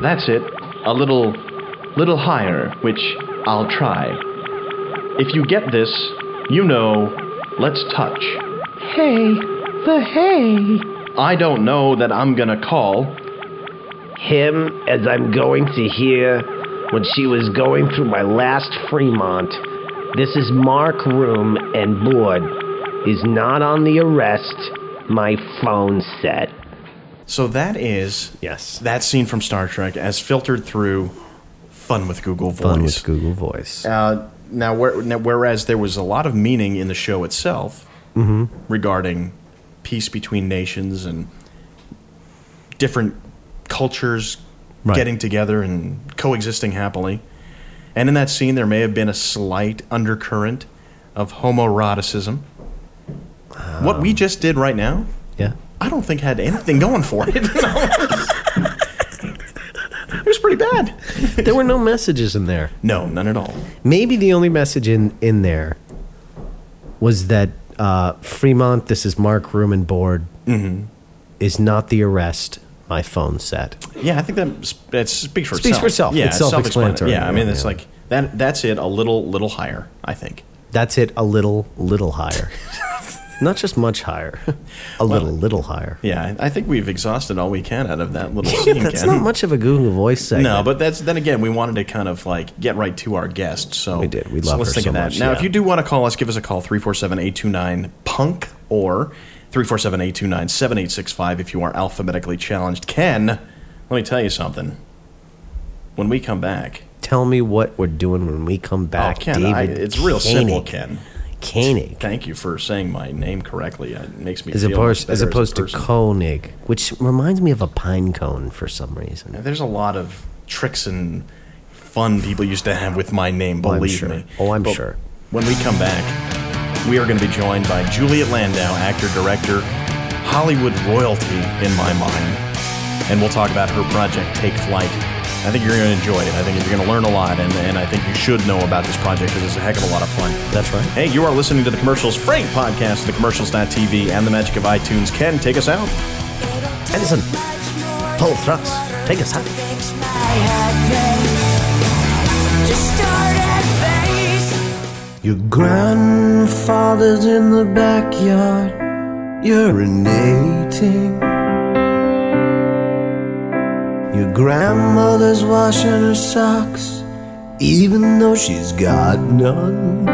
that's it. A little, little higher, which I'll try. If you get this, you know, let's touch. Hey, the hey. I don't know that I'm gonna call. Him as I'm going to hear when she was going through my last Fremont. This is Mark Room and board. Is not on the arrest. My phone set. So that is Yes, that scene from Star Trek as filtered through Fun with Google Voice. fun with Google Voice. Uh, now, where, now, whereas there was a lot of meaning in the show itself regarding peace between nations and different cultures Right. getting together and coexisting happily. And in that scene, there may have been a slight undercurrent of homoeroticism. what we just did right now, yeah, I don't think had anything going for it. [laughs] it was pretty bad. there were no messages in there. No, none at all. Maybe the only message in in there was that uh, Fremont. This is Mark Room and board. Mm-hmm. Is not the arrest. My phone set. Yeah, I think that it speaks for Speaks itself. for itself. Yeah, It's self-explanatory. Yeah, I mean, Yeah, it's yeah. like that. That's it. A little, little higher. I think. That's it. A little, little higher. [laughs] Not just much higher. A little, little higher. Yeah, I think we've exhausted all we can out of that little [laughs] scene. That's not much of a Google Voice segment. No, but that's then again, we wanted to kind of like get right to our guest. So We did. We so love let's her think so of that. much, Now, yeah. if you do want to call us, give us a call 347-829 punk or 347-829-7865 if you are alphabetically challenged. Ken, let me tell you something. When we come back, tell me what we're doing when we come oh, back. oh, Ken, David I, it's real simple, Ken. Koenig. Thank you for saying my name correctly. It makes me As feel opposed, as opposed a to. Koenig, which reminds me of a pine cone for some reason. There's a lot of tricks and fun people used to have with my name, Oh, believe sure. me. Oh, I'm But sure. When we come back, we are going to be joined by Juliet Landau, actor, director, Hollywood royalty in my mind. And we'll talk about her project, Take Flight. I think you're going to enjoy it. I think you're going to learn a lot, and, and I think you should know about this project because it's a heck of a lot of fun. That's right. Hey, you are listening to the Commercials Frank podcast, the commercials.tv, and the magic of iTunes. Ken, take us out. Edison, full thrust. Take us out. Your grandfather's in the backyard, urinating. Your grandmother's washing her socks, even though she's got none.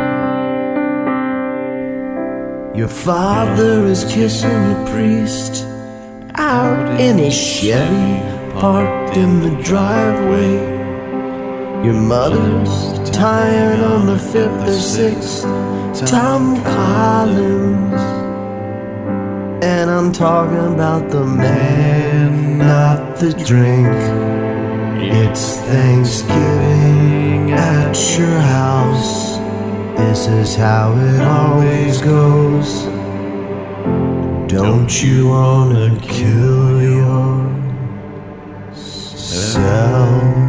Your father is kissing the priest out in his Chevy parked in the driveway. Your mother's tired on the fifth or sixth Tom Collins. And I'm talking about the man, not the drink. It's Thanksgiving at your house. This is how it always goes. Don't you wanna kill yourself?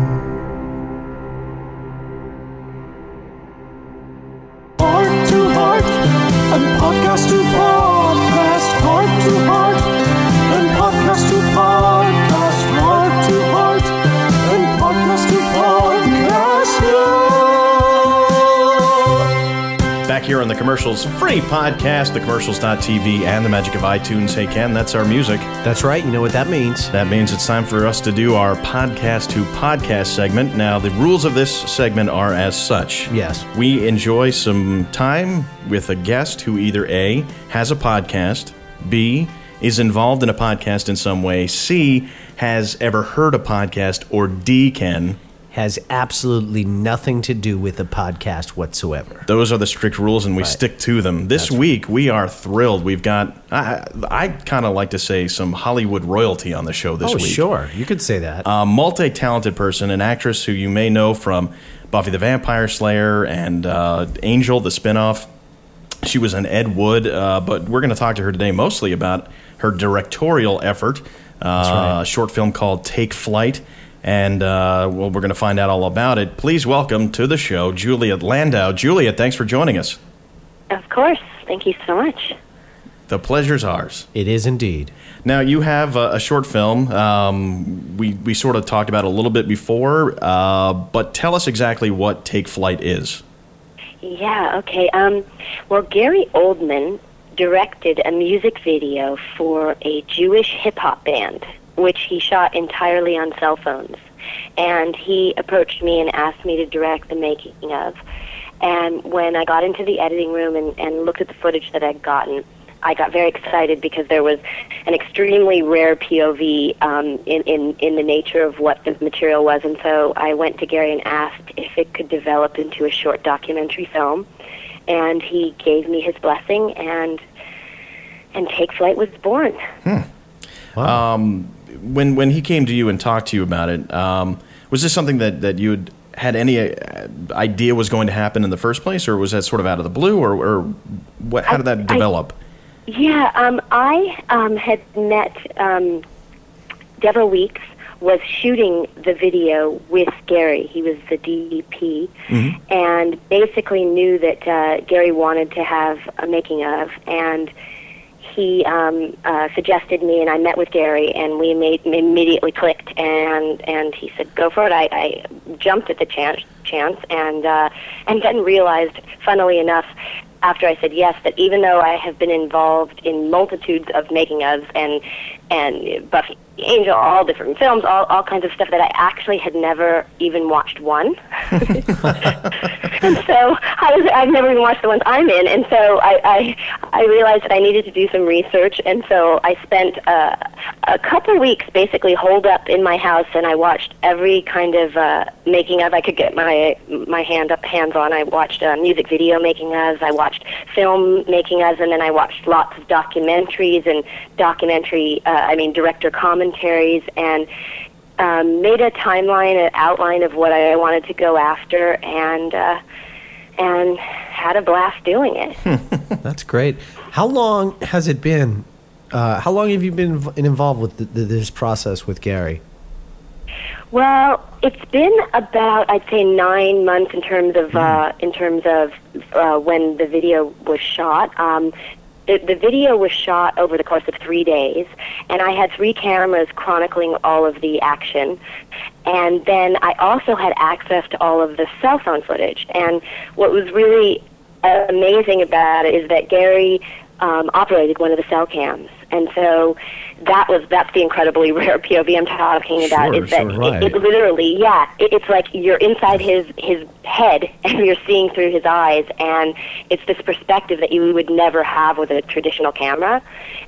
On the commercials free podcast, the commercials.tv, and the magic of iTunes. Hey, Ken, that's our music. That's right. You know what that means. That means it's time for us to do our podcast to podcast segment. Now, the rules of this segment are as such. Yes. We enjoy some time with a guest who either A, has a podcast, B, is involved in a podcast in some way, C, has ever heard a podcast, or D, Ken. Has absolutely nothing to do with the podcast whatsoever. Those are the strict rules, and we Right. stick to them. This week, we are thrilled. We've got, I, I kind of like to say, some Hollywood royalty on the show this oh, week. sure. You could say that. A multi talented person, an actress who you may know from Buffy the Vampire Slayer and uh, Angel, the spinoff. She was an Ed Wood, uh, but we're going to talk to her today mostly about her directorial effort, uh, right. a short film called Take Flight. And uh, well, we're going to find out all about it. Please welcome to the show Juliet Landau. Juliet, thanks for joining us. Of course. Thank you so much. The pleasure's ours. it is indeed. Now you have a, a short film. Um, we we sort of talked about it a little bit before, uh, but tell us exactly what Take Flight is. Yeah, okay. Um, well, Gary Oldman directed a music video for a Jewish hip hop band, which he shot entirely on cell phones. And he approached me and asked me to direct the making of. And when I got into the editing room and, and looked at the footage that I'd gotten, I got very excited because there was an extremely rare POV um, in, in, in the nature of what the material was. And so I went to Gary and asked if it could develop into a short documentary film. And he gave me his blessing, and and Take Flight was born. Hmm. Um, when when he came to you and talked to you about it, um, was this something that, that you had had any uh, idea was going to happen in the first place, or was that sort of out of the blue, or, or what? How did that I- develop? Yeah, um, I um, had met um, Deverill Weekes was shooting the video with Gary. He was the DP, and basically knew that uh, Gary wanted to have a making of, and he um, uh, suggested me, and I met with Gary, and we made immediately clicked, and and he said, "Go for it." I, I jumped at the chance, chance, and uh, and then realized, funnily enough, after I said yes, that even though I have been involved in multitudes of making ofs and and Buffy the Angel, all different films, all all kinds of stuff, that I actually had never even watched one. and [laughs] so I was, I've never even watched the ones I'm in, and so I, I I realized that I needed to do some research, and so I spent uh, a couple weeks basically holed up in my house, and I watched every kind of uh, making of I could get my my hand up hands on. I watched uh, music video making ofs, I watched film making ofs, and then I watched lots of documentaries and documentary, uh, I mean director commentaries, and um, made a timeline, an outline of what I wanted to go after, and uh, and had a blast doing it. [laughs] That's great. How long has it been? Uh, how long have you been inv- involved with th th this process with Gary? Well, it's been about I'd say nine months in terms of uh, in terms of uh, when the video was shot. Um, the, the video was shot over the course of three days, and I had three cameras chronicling all of the action. And then I also had access to all of the cell phone footage. And what was really amazing about it is that Gary um, operated one of the cell cams, and so that was that's the incredibly [laughs] rare POV I'm talking about. Sure, is that sure, right. it, it literally, yeah, it, it's like you're inside his his head [laughs] and you're seeing through his eyes, and it's this perspective that you would never have with a traditional camera.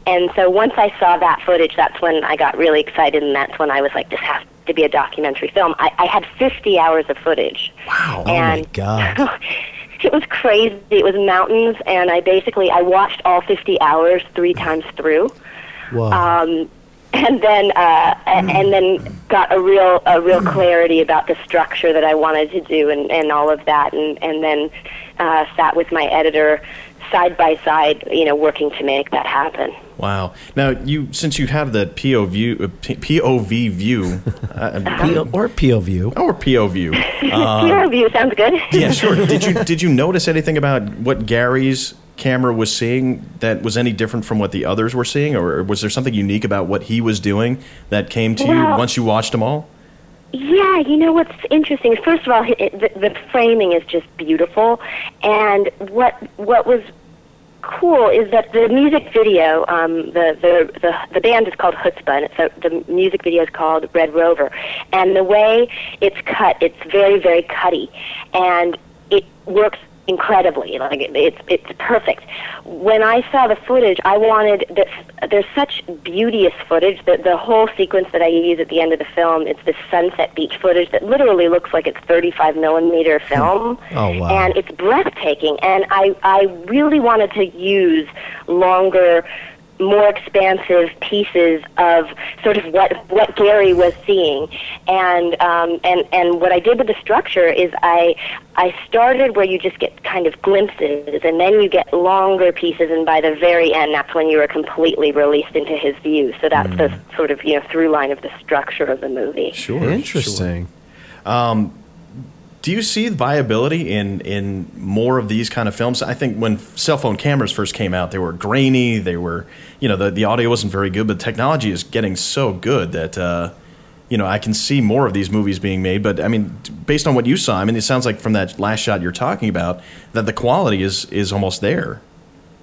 And so once I saw that footage, that's when I got really excited, and that's when I was like, this has to be a documentary film. I, I had 50 hours of footage. Wow. Oh my God. [laughs] it was crazy. It was mountains, and I basically I watched all 50 hours three times through. Whoa. Um, and then uh, and then got a real a real clarity about the structure that I wanted to do and, and all of that, and and then uh, sat with my editor side by side, you know, working to make that happen. Wow. Now, you since you have the POV uh, POV view, uh, [laughs] P- or POV. or POV. [laughs] Uh, Your view sounds good. yeah, sure. [laughs] Did you did you notice anything about what Gary's camera was seeing that was any different from what the others were seeing, or was there something unique about what he was doing that came to you once you watched them all? Yeah, you know what's interesting? First of all, it, the, the framing is just beautiful, and what what was cool is that the music video, um, the, the the the band is called Chutzpah, and it's a, the music video is called Red Rover, and the way it's cut, it's very very cutty, and it works incredibly. Like it, it's it's perfect. When I saw the footage, I wanted this. There's such beauteous footage. that the whole sequence that I use at the end of the film, it's this sunset beach footage that literally looks like it's 35 millimeter hmm. film, Oh, wow. and it's breathtaking. And I I really wanted to use longer more expansive pieces of sort of what what Gary was seeing, and um, and and what I did with the structure is I I started where you just get kind of glimpses, and then you get longer pieces, and by the very end, that's when you are completely released into his view. So that's the sort of you know through line of the structure of the movie. Sure. Interesting. Um, do you see viability in in more of these kind of films? I think when cell phone cameras first came out, they were grainy. They were, you know, the the audio wasn't very good, but technology is getting so good that. Uh, you know, I can see more of these movies being made, but I mean, based on what you saw, I mean, it sounds like from that last shot you're talking about that the quality is is almost there.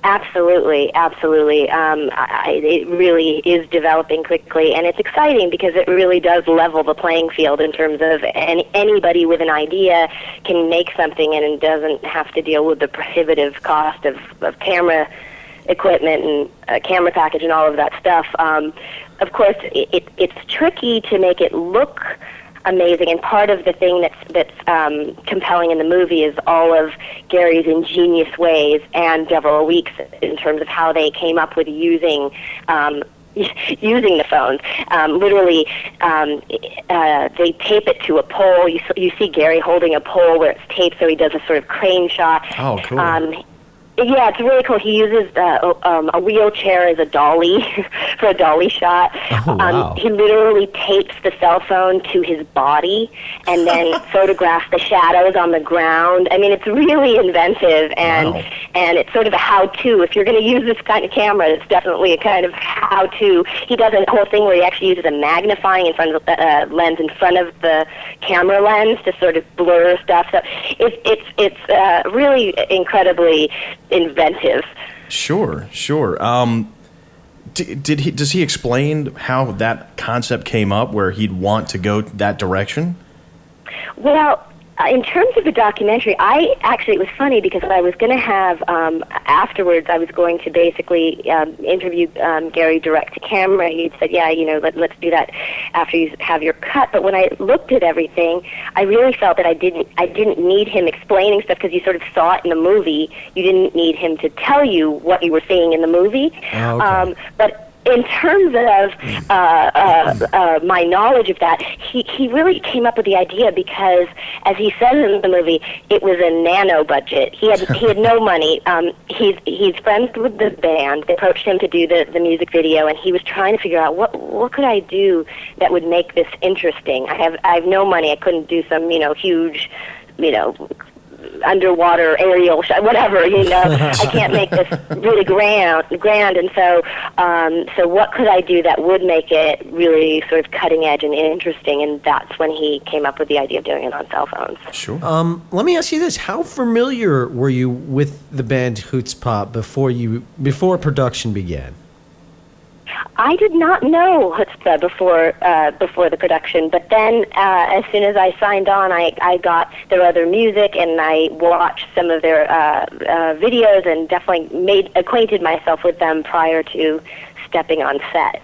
Absolutely, absolutely. Um, I, it really is developing quickly, and it's exciting because it really does level the playing field in terms of any, anybody with an idea can make something and doesn't have to deal with the prohibitive cost of, of camera equipment and uh, camera package and all of that stuff. Um, of course, it, it, it's tricky to make it look amazing. And part of the thing that's that's um, compelling in the movie is all of Gary's ingenious ways and Deverill Weekes in terms of how they came up with using. Um, [laughs] using the phones, um, literally, um, uh, they tape it to a pole. You, you see Gary holding a pole where it's taped, so he does a sort of crane shot. Oh, cool. Um, yeah, it's really cool. He uses uh, um, a wheelchair as a dolly [laughs] for a dolly shot. Oh, wow. um, he literally tapes the cell phone to his body and then [laughs] photographs the shadows on the ground. I mean, it's really inventive and Wow. and it's sort of a how-to. If you're going to use this kind of camera, it's definitely a kind of how-to. He does a whole thing where he actually uses a magnifying in front of uh, lens in front of the camera lens to sort of blur stuff. So it's it's it's uh, really incredibly inventive. Sure, sure. Um, d- did he? Does he explain how that concept came up, where he'd want to go that direction? Well, uh, in terms of the documentary, I actually it was funny because I was going to have um, afterwards. I was going to basically um, interview um, Gary direct to camera. He said, "Yeah, you know, let, let's do that after you have your cut." But when I looked at everything, I really felt that I didn't. I didn't need him explaining stuff because you sort of saw it in the movie. You didn't need him to tell you what you were seeing in the movie. Oh, okay. um, but in terms of uh, uh, uh, my knowledge of that, he, he really came up with the idea because, as he says in the movie, it was a nano budget. He had he had no [laughs] money. Um, he's he's friends with the band. They approached him to do the, the music video, and he was trying to figure out what what could I do that would make this interesting. I have I have no money. I couldn't do some you know huge, you know underwater aerial shot, whatever. You know, [laughs] I can't make this really grand, grand. And so, um, so what could I do that would make it really sort of cutting edge and interesting? And that's when he came up with the idea of doing it on cell phones. Sure. Um, let me ask you this: How familiar were you with the band Chutzpah before you before production began? I did not know Chutzpah before uh, before the production, but then uh, as soon as I signed on, I, I got their other music and I watched some of their uh, uh, videos and definitely made acquainted myself with them prior to stepping on set.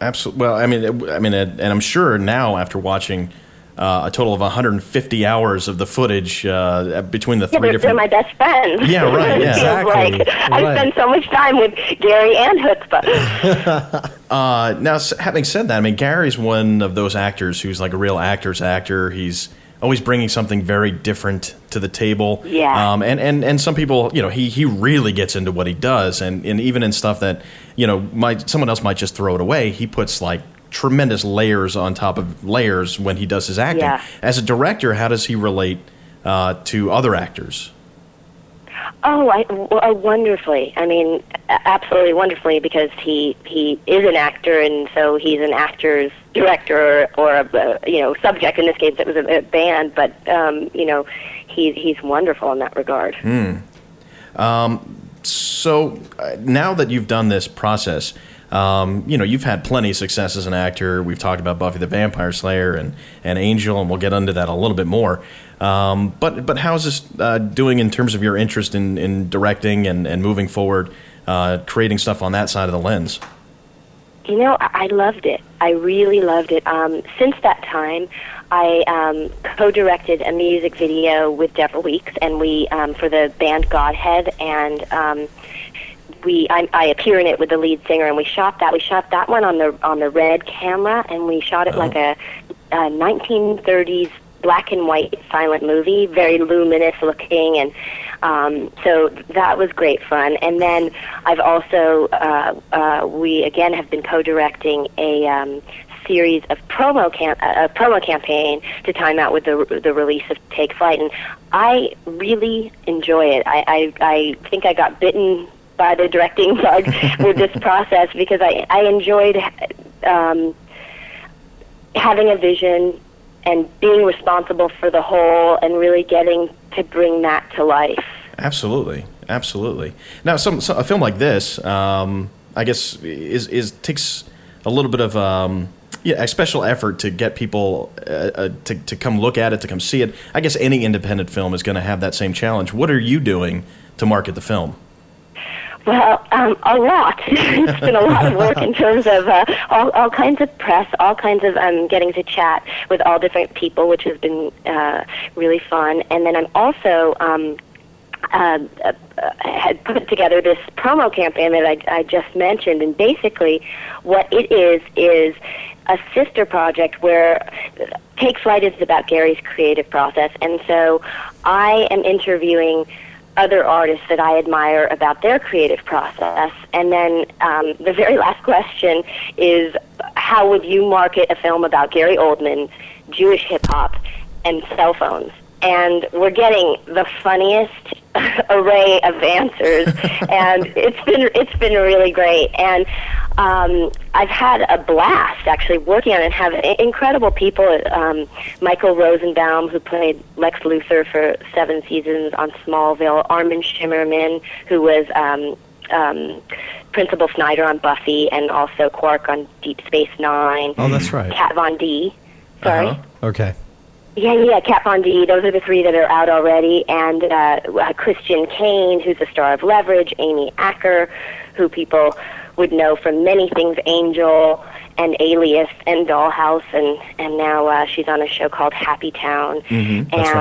Absolutely. Well, I mean, I mean, and I'm sure now after watching uh, a total of 150 hours of the footage uh, between the Yeah, three they're, they're my best friends. Yeah, right, [laughs] yeah. Exactly, like I spend so much time with Gary and Chutzpah. [laughs] Uh, now, having said that, I mean, Gary's one of those actors who's like a real actor's actor. He's always bringing something very different to the table. Yeah. Um, and, and, and some people, you know, he, he really gets into what he does. And, and even in stuff that, you know, might, someone else might just throw it away, he puts like tremendous layers on top of layers when he does his acting. Yeah. As a director, how does he relate uh, to other actors? Oh, I, uh, wonderfully. I mean, absolutely wonderfully because he he is an actor, and so he's an actor's director or, or a you know subject. In this case, it was a, a band, but um, you know, he's he's wonderful in that regard. Hmm. Um, so uh, now that you've done this process, um, you know you've had plenty of success as an actor. We've talked about Buffy the Vampire Slayer and, and Angel, and we'll get into that a little bit more. Um, but but how's this uh, doing in terms of your interest in, in directing and, and moving forward, uh, creating stuff on that side of the lens? You know, I, loved it. I really loved it. Um, since that time, I um, co-directed a music video with Deverill Weekes, and we um, for the band Godhead, and um, we I, I appear in it with the lead singer, and we shot that. We shot that one on the on the red camera, and we shot it like a, a 1930s black and white silent movie, very luminous looking, and um, so that was great fun. And then I've also uh, uh, we again have been co-directing a. Um, series of promo cam- a promo campaign to time out with the the release of Take Flight, and I really enjoy it. I I, I think I got bitten by the directing [laughs] bug with this process because I I enjoyed um, having a vision and being responsible for the whole and really getting to bring that to life. Absolutely, absolutely. Now, some, some a film like this, um, I guess, is is takes a little bit of um, yeah, a special effort to get people uh, uh, to to come look at it, to come see it. I guess any independent film is going to have that same challenge. What are you doing to market the film? Well, um, a lot. [laughs] it's been a lot of work in terms of uh, all, all kinds of press, all kinds of um, getting to chat with all different people, which has been uh, really fun. And then I'm also um, uh, uh, had put together this promo campaign that I, I just mentioned, and basically, what it is is a sister project where Take Flight is about Gary's creative process, and so I am interviewing other artists that I admire about their creative process. And then um, the very [laughs] last question is how would you market a film about Gary Oldman, Jewish hip hop, and cell phones? And we're getting the funniest [laughs] array of answers, [laughs] and it's been it's been really great. And um, I've had a blast actually working on it. and Have incredible people. Um, Michael Rosenbaum, who played Lex Luthor for seven seasons on Smallville. Armin Shimerman, who was um, um, Principal Snyder on Buffy, and also Quark on Deep Space Nine. Oh, that's right. Kat Von D. Sorry. Okay. Yeah, yeah, Kat Von D. Those are the three that are out already, and uh, uh, Christian Kane, who's the star of Leverage, Amy Acker, who people would know from many things, Angel and Alias and Dollhouse, and and now uh, she's on a show called Happy Town, Mhm, that's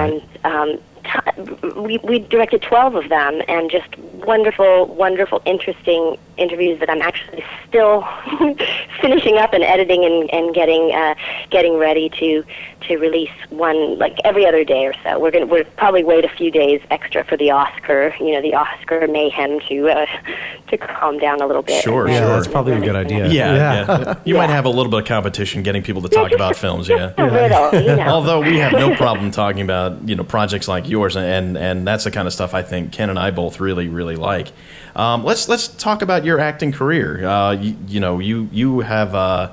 and um, t- we we directed twelve of them, and just wonderful, wonderful, interesting interviews that I'm actually still [laughs] finishing up and editing and, and getting uh, getting ready to to release one like every other day or so. We're gonna we're probably wait a few days extra for the Oscar, you know, the Oscar mayhem to uh, [laughs] to calm down a little bit. Sure, Yeah, sure. that's probably a good idea. Yeah, Yeah. yeah. You might have a little bit of competition getting people to talk about films. Yeah. a riddle, you [laughs] know. Although we have no problem talking about you know projects like yours, and and that's the kind of stuff I think Ken and I both really really like. Um, let's let's talk about your acting career. Uh, you, you know you you have. Uh,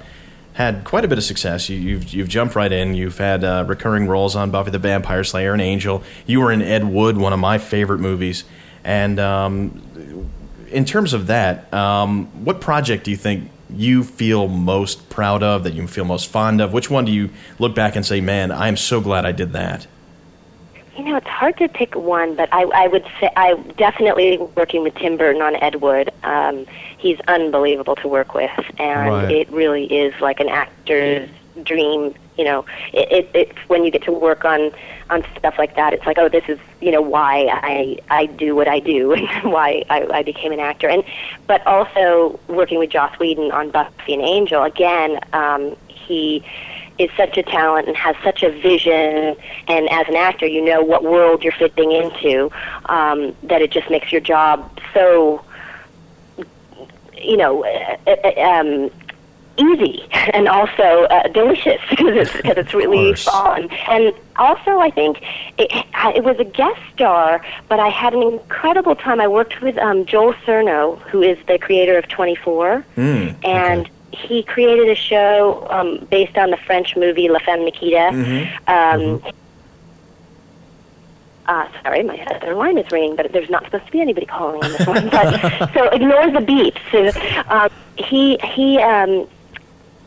had quite a bit of success. You, you've you've jumped right in. You've had uh, recurring roles on Buffy the Vampire Slayer and Angel. You were in Ed Wood, one of my favorite movies. And um, in terms of that, um, what project do you think you feel most proud of? That you feel most fond of? Which one do you look back and say, "Man, I am so glad I did that"? You know, it's hard to pick one, but I, I would say I definitely working with Tim Burton on Ed Wood. Um, he's unbelievable to work with, and Right. it really is like an actor's dream. You know, it, it, it's when you get to work on on stuff like that. It's like, oh, this is you know why I I do what I do [laughs] and why I, I became an actor. And but also working with Joss Whedon on Buffy and Angel again. Um, he is such a talent and has such a vision and as an actor you know what world you're fitting into um, that it just makes your job so you know uh, uh, um, easy [laughs] and also uh, delicious [laughs] because it's, because it's really fun. And also I think it, it was a guest star but I had an incredible time. I worked with um, Joel Surnow who is the creator of 24 and he created a show um, based on the French movie La Femme Nikita. Um, uh, sorry, my other line is ringing, but there's not supposed to be anybody calling on this one. But, [laughs] so ignore the beeps. So, um, he he um,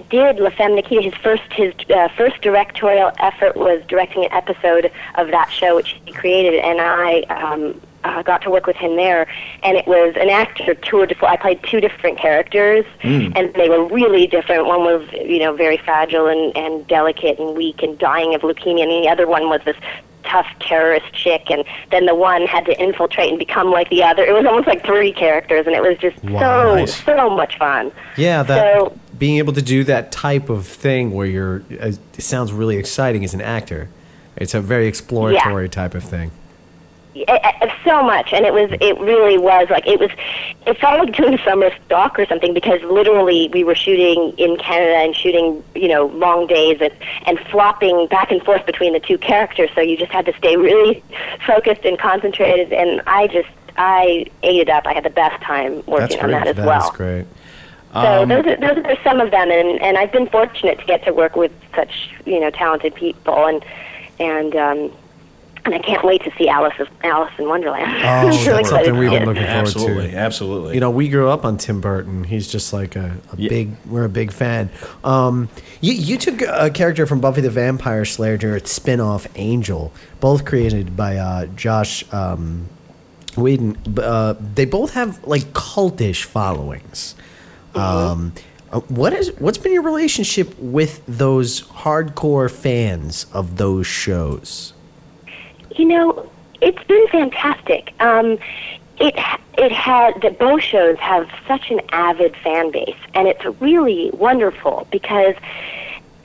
did La Femme Nikita. His first his uh, first directorial effort was directing an episode of that show, which he created, and I um, uh, got to work with him there. And it was an actor tour de force. I played two different characters, and they were really different. One was you know very fragile and and delicate and weak and dying of leukemia, and the other one was this tough terrorist chick and then the one had to infiltrate and become like the other it was almost like three characters and it was just Wow. so Nice. so much fun Yeah, that So- being able to do that type of thing where you're uh, it sounds really exciting as an actor. It's a very exploratory type of thing. So much and it was it really was like it was it felt like doing summer stock or something because literally we were shooting in canada and shooting you know long days and and flopping back and forth between the two characters. So you just had to stay really [laughs] focused and concentrated and i just i ate it up. I had the best time working on that as That well. great. so Um, those are those are some of them, and and I've been fortunate to get to work with such you know talented people, and and um, and I can't wait to see Alice Alice in Wonderland. Oh, [laughs] I'm really that's excited something we've been looking forward absolutely, to. absolutely. You know, we grew up on Tim Burton. He's just like a, a Yeah. big. We're a big fan. Um, you you took a character from Buffy the Vampire Slayer to its spin-off Angel, both created by uh, Joss um, Whedon. Uh, they both have like cultish followings. Um, uh, what is what's been your relationship with those hardcore fans of those shows? You know, it's been fantastic. Um, it it had the both shows have such an avid fan base, and it's really wonderful because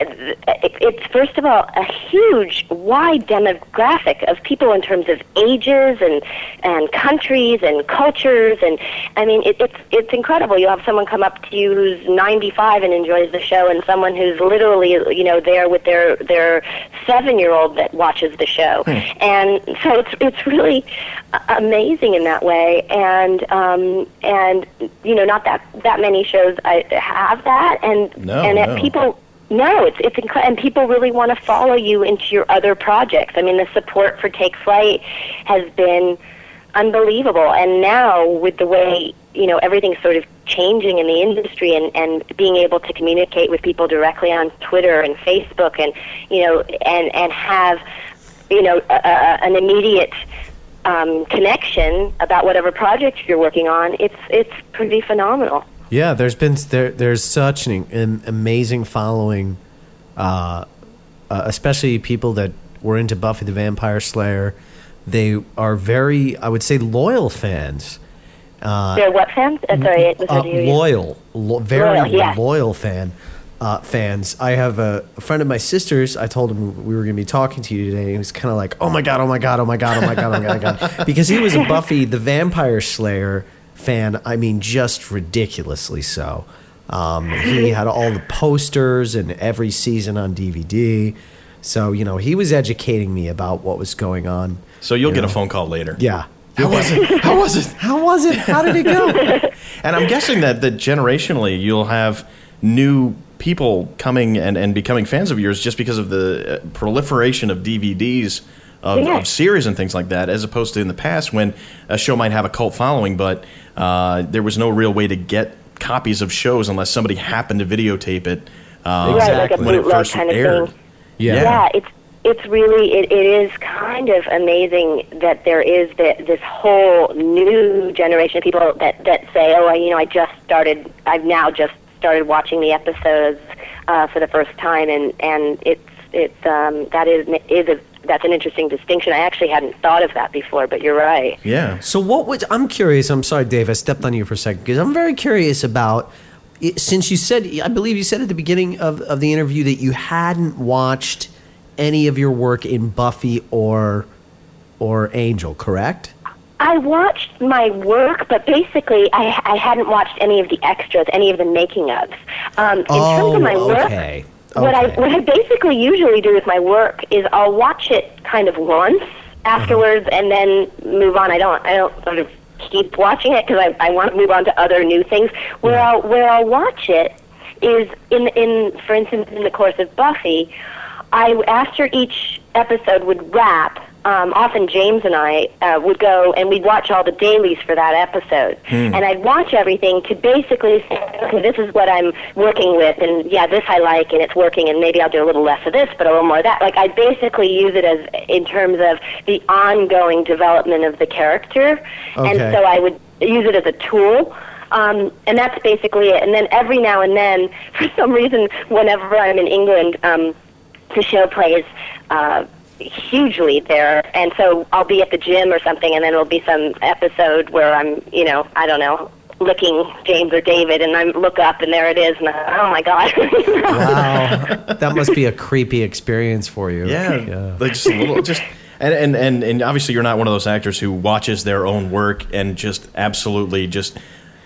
it's first of all a huge wide demographic of people in terms of ages and and countries and cultures. And I mean it, it's it's incredible. You have someone come up to you who's 95 and enjoys the show and someone who's literally you know there with their their 7 year old that watches the show. And so it's it's really amazing in that way. And um and you know not that that many shows I have that. And No, and no. people no, it's it's incredible, and people really want to follow you into your other projects. I mean, the support for Take Flight has been unbelievable, and now with the way you know everything's sort of changing in the industry, and and being able to communicate with people directly on Twitter and Facebook, and you know, and and have you know a, a, an immediate um, connection about whatever project you're working on, it's it's pretty phenomenal. Yeah, there's been there. There's such an, an amazing following, uh, uh, especially people that were into Buffy the Vampire Slayer. They are very, I would say, loyal fans, Uh, They're what fans? Uh, sorry, it was uh, hard to hear you. loyal, lo- very Loyal, yeah. loyal fan. Uh, fans. I have a, a friend of my sister's. I told him we were going to be talking to you today. And he was kind of like, "Oh my god, oh my god, oh my god, oh my god, oh my god," [laughs] because he was a Buffy the Vampire Slayer fan. I mean, just ridiculously so. Um, he had all the posters and every season on DVD. So you know, he was educating me about what was going on. So you'll you get a phone call later. Yeah. How was it? How was it? How was it? How did it go? [laughs] And I'm guessing that, that generationally you'll have new people coming and, and becoming fans of yours just because of the uh, proliferation of DVDs of, Yeah. of series and things like that, as opposed to in the past when a show might have a cult following, but uh, there was no real way to get copies of shows unless somebody happened to videotape it uh, Right, like a when it first kind of aired. thing. Yeah. Yeah, it's it's really it, it is kind of amazing that there is the, this whole new generation of people that that say, oh, I- you know, I just started, I've now just started watching the episodes uh, for the first time, and and it's it's um, that is is a that's an interesting distinction. I actually hadn't thought of that before, but you're right. Yeah. So what would I'm curious? I'm sorry, Dave. I stepped on you for a second because I'm very curious about. Since you said, I believe you said at the beginning of, of the interview that you hadn't watched any of your work in Buffy or or Angel, correct? I watched my work, but basically, I, I hadn't watched any of the extras, any of the making ofs. Um, in terms of my Oh, work, okay. What I what I basically usually do with my work is I'll watch it kind of once afterwards uh-huh. and then move on. I don't I don't sort of keep watching it because I, I want to move on to other new things. Where I'll where I'll watch it is in in for instance in the course of Buffy, I after each episode would wrap. Um, often James and I uh, would go and we'd watch all the dailies for that episode, Hmm. and I'd watch everything to basically say, okay, this is what I'm working with, and yeah, this I like, and it's working, and maybe I'll do a little less of this, but a little more of that. Like I basically use it as in terms of the ongoing development of the character, and so I would use it as a tool. Um, and that's basically it. And then every now and then, [laughs] for some reason, whenever I'm in England, um, the show plays uh, hugely there. And so I'll be at the gym or something, and then it'll be some episode where I'm, you know, I don't know, licking James or David, and I look up, and there it is, and I, oh my god. Wow, that must be a creepy experience for you. Yeah, like just a little, just and, and and and obviously you're not one of those actors who watches their own work and just absolutely just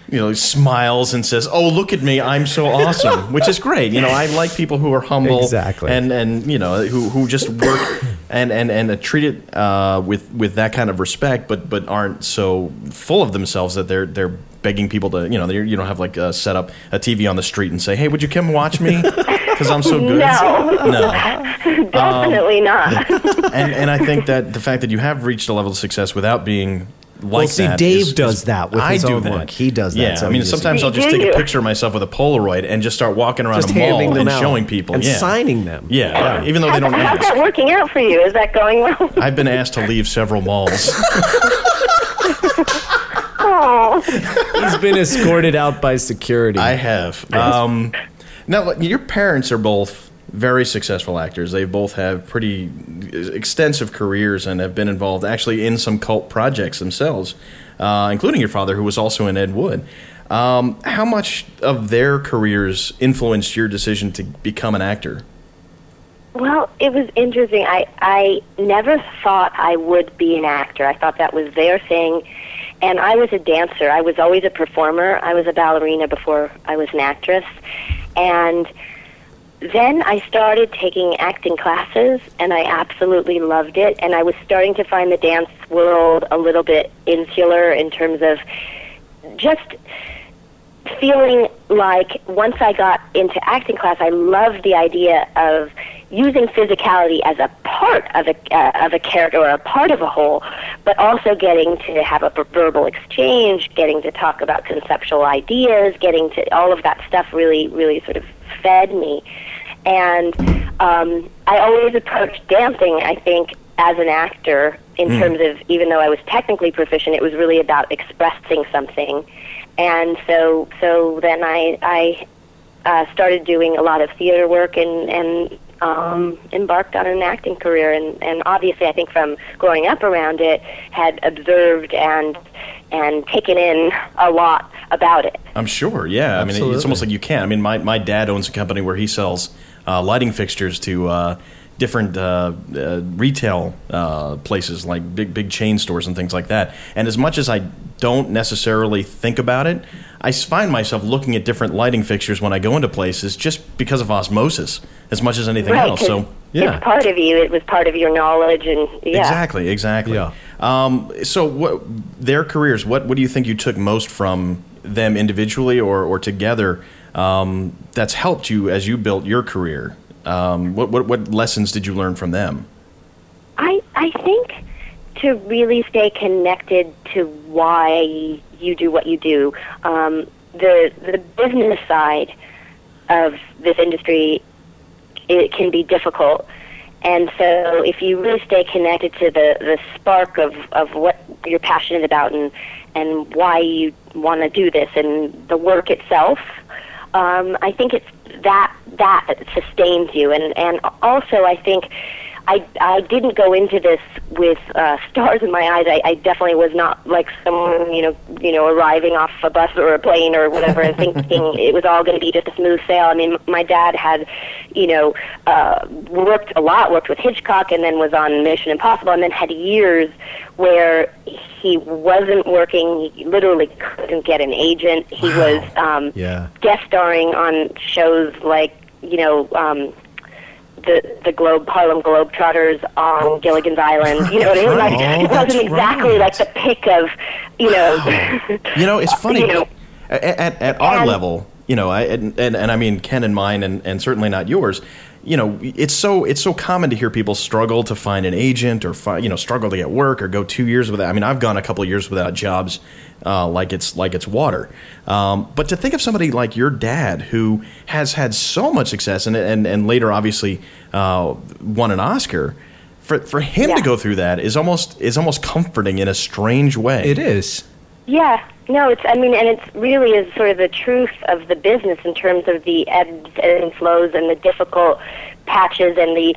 you know smiles and says, "Oh, look at me, I'm so awesome," [laughs] which is great. You know, I like people who are humble, Exactly. and and you know who who just work and and and uh, treat it uh, with with that kind of respect, but but aren't so full of themselves that they're they're begging people to you know you don't have like uh, set up a TV on the street and say, "Hey, would you come watch me?" Because I'm so good. [laughs] No. no. Definitely not. [laughs] and and I think that the fact that you have reached a level of success without being like Well, see, that Dave is- does that with I his do own that. work. He does that, Yeah, so I mean, sometimes I'll just take a picture of myself with a Polaroid and just start walking around Just a mall handing them and out showing people and yeah. signing them. Yeah, even though they don't How's ask. that working out for you? Is that going well? [laughs] I've been asked to leave several malls. Oh. He's been escorted out by security. I have. Um, now, your parents are both very successful actors. They both have pretty extensive careers and have been involved actually in some cult projects themselves, uh, including your father, who was also in Ed Wood. Um, how much of their careers influenced your decision to become an actor? Well, it was interesting. I I never thought I would be an actor. I thought that was their thing, and I was a dancer. I was always a performer. I was a ballerina before I was an actress, and then I started taking acting classes, and I absolutely loved it. And I was starting to find the dance world a little bit insular in terms of just feeling like once I got into acting class, I loved the idea of using physicality as a part of a uh, of a character or a part of a whole, but also getting to have a verbal exchange, getting to talk about conceptual ideas, getting to all of that stuff really really sort of fed me, and um, I always approached dancing. I think as an actor, in Mm. terms of even though I was technically proficient, it was really about expressing something and so so then I I uh, started doing a lot of theater work and and um, embarked on an acting career. And, and obviously, I think from growing up around it, had observed and and taken in a lot about it. I'm sure. Yeah. I mean, Absolutely. it's almost like you can. I mean, my, my dad owns a company where he sells uh, lighting fixtures to uh, different uh, uh, retail uh, places, like big big chain stores and things like that. And as much as I don't necessarily think about it, I find myself looking at different lighting fixtures when I go into places just because of osmosis, as much as anything right, else. 'cause So it's part of you. It was part of your knowledge, and yeah. Exactly, exactly. Yeah. Um, so, what their careers? What what do you think you took most from them individually or or together? Um, that's helped you as you built your career. Um, what what what lessons did you learn from them? I I think to really stay connected to why you do what you do. Um, the the business side of this industry it can be difficult. And so if you really stay connected to the, the spark of, of what you're passionate about and, and why you want to do this and the work itself, um, I think it's that that sustains you. And, and also I think I, I didn't go into this with uh, stars in my eyes. I, I definitely was not like someone, you know, you know, arriving off a bus or a plane or whatever and thinking [laughs] it was all going to be just a smooth sail. I mean, my dad had, you know, uh, worked a lot, worked with Hitchcock, and then was on Mission Impossible, and then had years where he wasn't working. He literally couldn't get an agent. He was um, Yeah. guest starring on shows like, you know. Um, the the Globe Harlem Globetrotters on oh. Gilligan's Island. You know what I mean? Like, [laughs] Oh, it wasn't exactly like the pick of, you know. Oh. You know, it's [laughs] funny. You know. at, at, at our And- level, you know, I, and, and and I mean Ken and mine, and, and certainly not yours. You know, it's so it's so common to hear people struggle to find an agent or fi- you know struggle to get work or go two years without. I mean, I've gone a couple of years without jobs, uh, like it's like it's water. Um, but to think of somebody like your dad who has had so much success and and and later obviously uh, won an Oscar. For, for him to go through that is almost is almost comforting in a strange way. It is. Yeah, no, it's. I mean, and it's really is sort of the truth of the business in terms of the ebbs and flows and the difficult patches and the,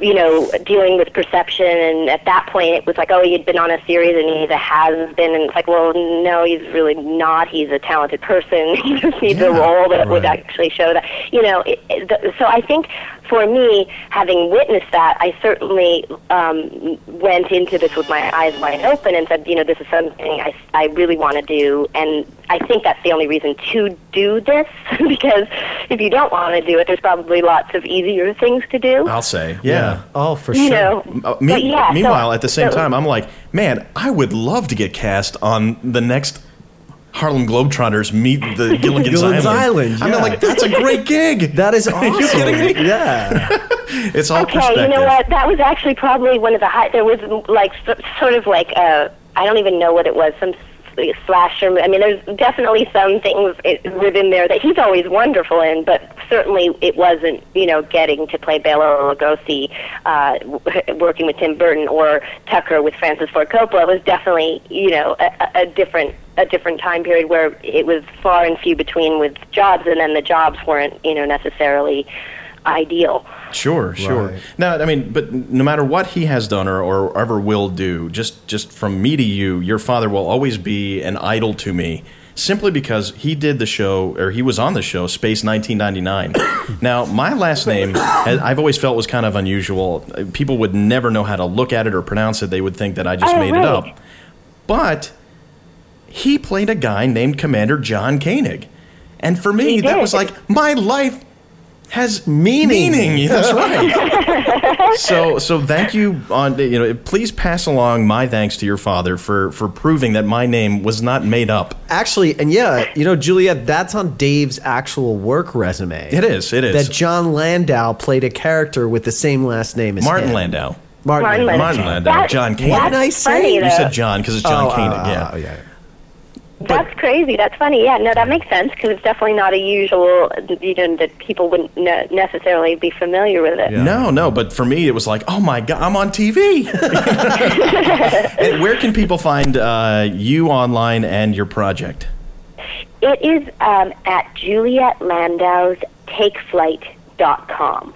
you know, dealing with perception. And at that point, it was like, oh, he'd been on a series and he's a has been, and it's like, well, no, he's really not. He's a talented person. [laughs] he just needs a role that would actually show that. You know, it, it, the, so I think for me, having witnessed that, I certainly um, went into this with my eyes wide open and said, you know, this is something I, I really want to do. And I think that's the only reason to do this, [laughs] because if you don't want to do it, there's probably lots of easier things to do. I'll say, yeah. Oh, for You sure. know, Uh, me- but yeah, so- meanwhile, at the same so- time, I'm like, man, I would love to get cast on the next Harlem Globetrotters meet the [laughs] Gilligan's, Gilligan's Island. Island, I mean, like that's a great gig. [laughs] That is awesome. Are you kidding me? Yeah. It's all okay, you know what? That was actually probably one of the high. There was like sort of like uh, I don't even know what it was. Some s- slasher. I mean, there's definitely some things within there that he's always wonderful in, but certainly it wasn't. You know, getting to play Bela Lugosi, uh, working with Tim Burton or Tucker with Francis Ford Coppola was definitely you know a a different a different time period where it was far and few between with jobs, and then the jobs weren't you know necessarily ideal. Sure, sure. Right. Now, I mean, but no matter what he has done or, or ever will do, just just from me to you, your father will always be an idol to me. Simply because he did the show, or he was on the show, Space 1999. [coughs] now, my last name, [coughs] I've always felt was kind of unusual. People would never know how to look at it or pronounce it. They would think that I just Oh, made it up. But he played a guy named Commander John Koenig. And for me, He that did. was like, my life has meaning. That's right. [laughs] so, so thank you. On you know, please pass along my thanks to your father for for proving that my name was not made up. Actually, and yeah, you know, Juliet, that's on Dave's actual work resume. It is. It is. That John Landau played a character with the same last name as Martin him. Landau. Martin, Martin Landau. Martin Landau. That- John Koenig. What did I say? funny, You said John because it's John Oh, Koenig. uh, yeah. oh, yeah. That's crazy. That's funny. Yeah, no, that makes sense because it's definitely not a usual. You know, that people wouldn't ne- necessarily be familiar with it. Yeah. No, no, but for me, it was like, oh my god, I'm on TV. [laughs] and where can people find uh, you online and your project? It is um, at Juliet Landau's TakeFlight.com.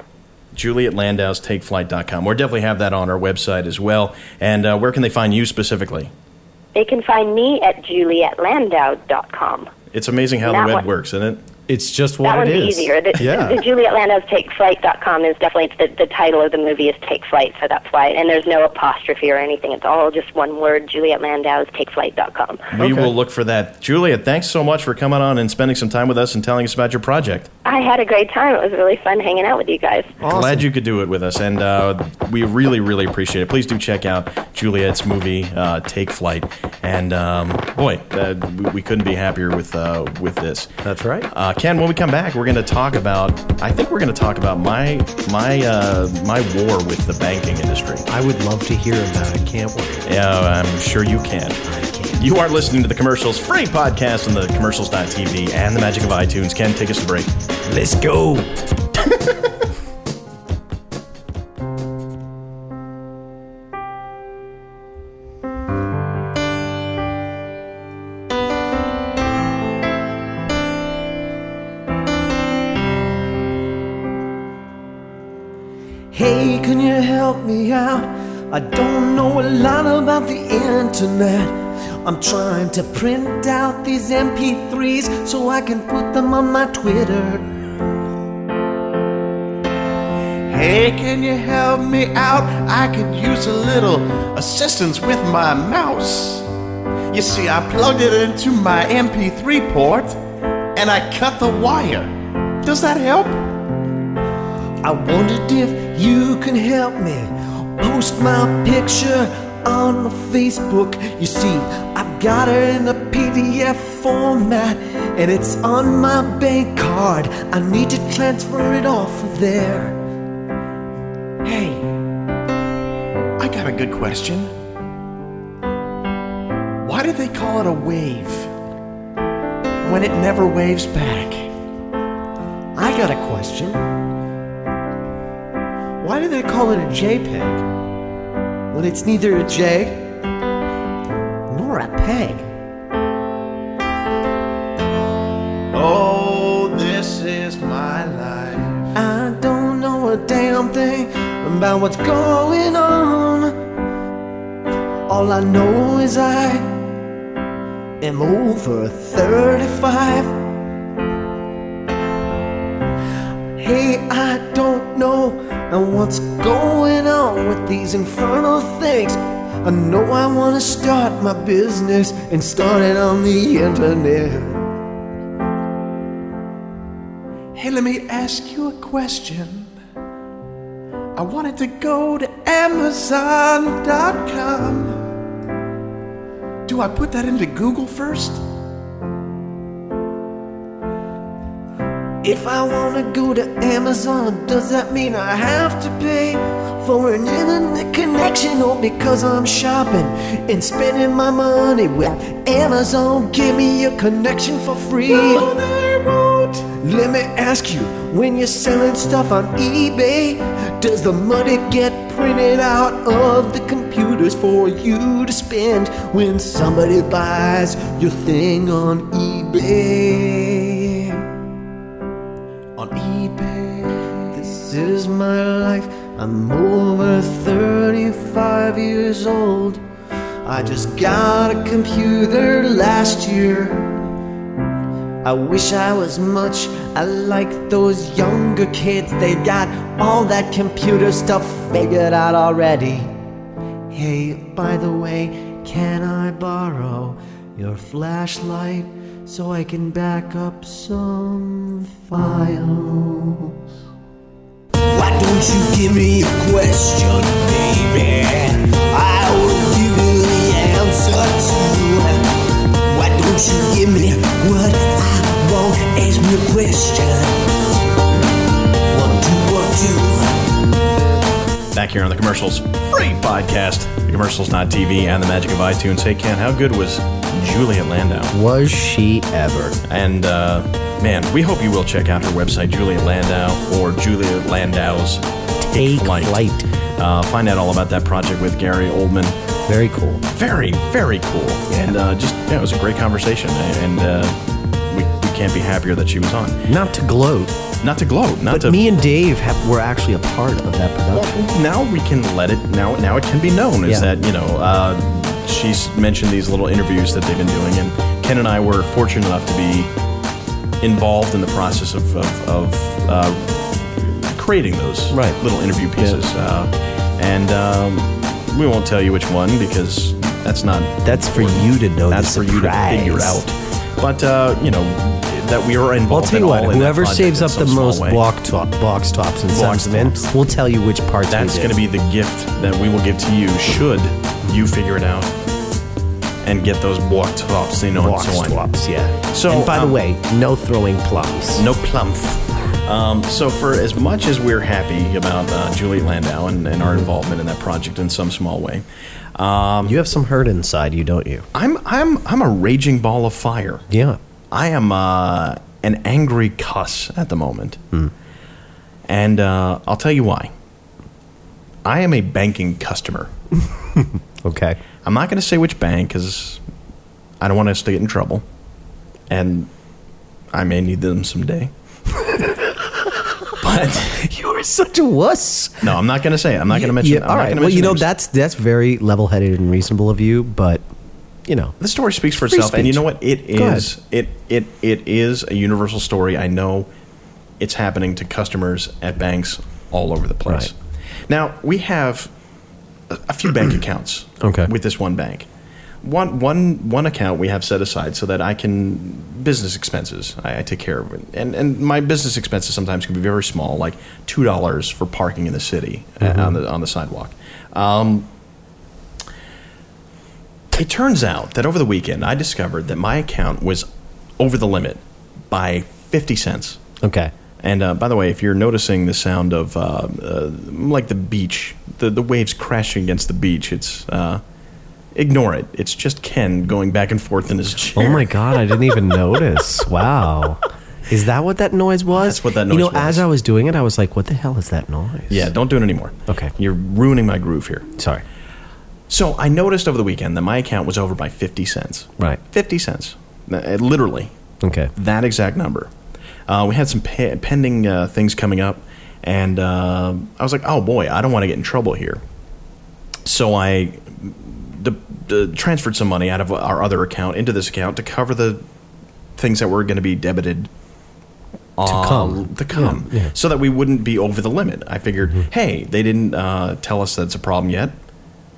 Juliet Landau's TakeFlight.com. We'll definitely have that on our website as well. And uh, where can they find you specifically? They can find me at julietlandau.com. It's amazing how the web one- works, isn't it? It's just what that one's easier. The, the Juliet Landau's TakeFlight.com is definitely the, the title of the movie is Take Flight, so that's why. And there's no apostrophe or anything. It's all just one word. Juliet Landau's TakeFlight.com. We will look for that. Juliet, thanks so much for coming on and spending some time with us and telling us about your project. I had a great time. It was really fun hanging out with you guys. Glad you could do it with us, and uh, we really, really appreciate it. Please do check out Juliet's movie, uh, Take Flight, and um, boy, uh, we, we couldn't be happier with uh, with this. That's right. Ken, when we come back, we're going to talk about. I think we're going to talk about my my uh, my war with the banking industry. I would love to hear about it. Can't wait. Yeah, I'm sure you can. You are listening to the Commercials Free podcast on the commercials.tv and the magic of iTunes. Ken, take us to break. Let's go. [laughs] me out? I don't know a lot about the internet. I'm trying to print out these MP3s so I can put them on my Twitter. Hey, can you help me out? I could use a little assistance with my mouse. You see, I plugged it into my MP3 port and I cut the wire. Does that help? I wondered if you can help me post my picture on Facebook. You see, I've got it in a PDF format and it's on my bank card. I need to transfer it off of there. Hey, I got a good question. Why do they call it a wave when it never waves back? I got a question. Why do they call it a JPEG when it's neither a J nor a peg? Oh, this is my life. I don't know a damn thing about what's going on. All I know is I am over 35. Hey, I don't know what's going on with these infernal things. I know I want to start my business and start it on the internet. Hey, let me ask you a question. I wanted to go to Amazon.com. Do I put that into Google first? If I wanna go to Amazon, does that mean I have to pay for an internet connection? Or because I'm shopping and spending my money with Amazon, give me a connection for free? No, they won't. Let me ask you, when you're selling stuff on eBay, does the money get printed out of the computers for you to spend when somebody buys your thing on eBay? EBay. This is my life. I'm over 35 years old. I just got a computer last year. I wish I was much I like those younger kids. They got all that computer stuff figured out already. Hey, by the way, can I borrow your flashlight so I can back up some files? Why don't you give me a question, baby? I will give you the answer to. Why don't you give me what I want? Ask me a question. One, two, one, two. Back here on the Commercials Free podcast, the commercials, not TV, and the magic of iTunes. Hey, Ken, how good was Juliet Landau? Was she ever? And, uh, man, we hope you will check out her website, Juliet Landau, or Julia Landau's Take, Flight. Uh, find out all about that project with Gary Oldman. Very cool. Very, very cool. And uh, just, yeah, it was a great conversation. And uh, we, we can't be happier that she was on. Not to gloat, Not to gloat, not but to. me and Dave have, were actually a part of that production. now we can let it. Now, now it can be known is Yeah. that you know uh, she's mentioned these little interviews that they've been doing, and Ken and I were fortunate enough to be involved in the process of, of, of uh, creating those Right. little interview pieces. Uh, and um, we won't tell you which one because that's not. That's for you to know. That's for you to figure out. But uh, you know that we are involved. I'll tell you what. Whoever saves up the most way. block top, box tops and Box sends them in, we'll tell you which parts. That's going to be the gift that we will give to you should you figure it out and get those block tops, you know, box and so on. swaps. Yeah. So, and by um, the way, no throwing plums. No plumph. Um, so, for as much as we're happy about uh, Juliet Landau and, and our involvement in that project in some small way, um, You have some hurt inside you, don't you? I'm I'm I'm a raging ball of fire. Yeah. I am uh, an angry cuss at the moment, and uh, I'll tell you why. I am a banking customer. [laughs] Okay. I'm not going to say which bank because I don't want us to get in trouble, and I may need them someday. [laughs] but You are such a wuss. no, I'm not going to say. it. I'm not going to mention. Yeah, I'm all not right. gonna Well, you know names. that's that's very level-headed and reasonable of you, but you know, the story speaks for Free itself, and you speech. know what? It Go is. It it it is a universal story. I know it's happening to customers at banks all over the place. Now we have a, few bank [clears throat] accounts. Okay. With this one bank. One, one, one account we have set aside so that I can business expenses. I, I take care of it, and and my business expenses sometimes can be very small, like two dollars for parking in the city uh, on the on the sidewalk. Um, it turns out that over the weekend, I discovered that my account was over the limit by 50 cents. okay. And uh, by the way, if you're noticing the sound of uh, uh, like the beach, the, the waves crashing against the beach, it's uh, ignore it. It's just Ken going back and forth in his chair. Oh my god, I didn't even notice. [laughs] Wow. Is that what that noise was? That's what that noise You know, was. as I was doing it, I was like, "What the hell is that noise?" Yeah, don't do it anymore. Okay. You're ruining my groove here. Sorry. So I noticed over the weekend that my account was over by 50 cents. Right. 50 cents. Uh, Literally, Okay. that exact number. Uh, we had some pe- pending uh, things coming up, and uh, I was like, "Oh boy, I don't want to get in trouble here." So I d- d- transferred some money out of our other account into this account to cover the things that were going to be debited to come. to come, Yeah, yeah. so that we wouldn't be over the limit. I figured, hey, they didn't uh, tell us that's a problem yet,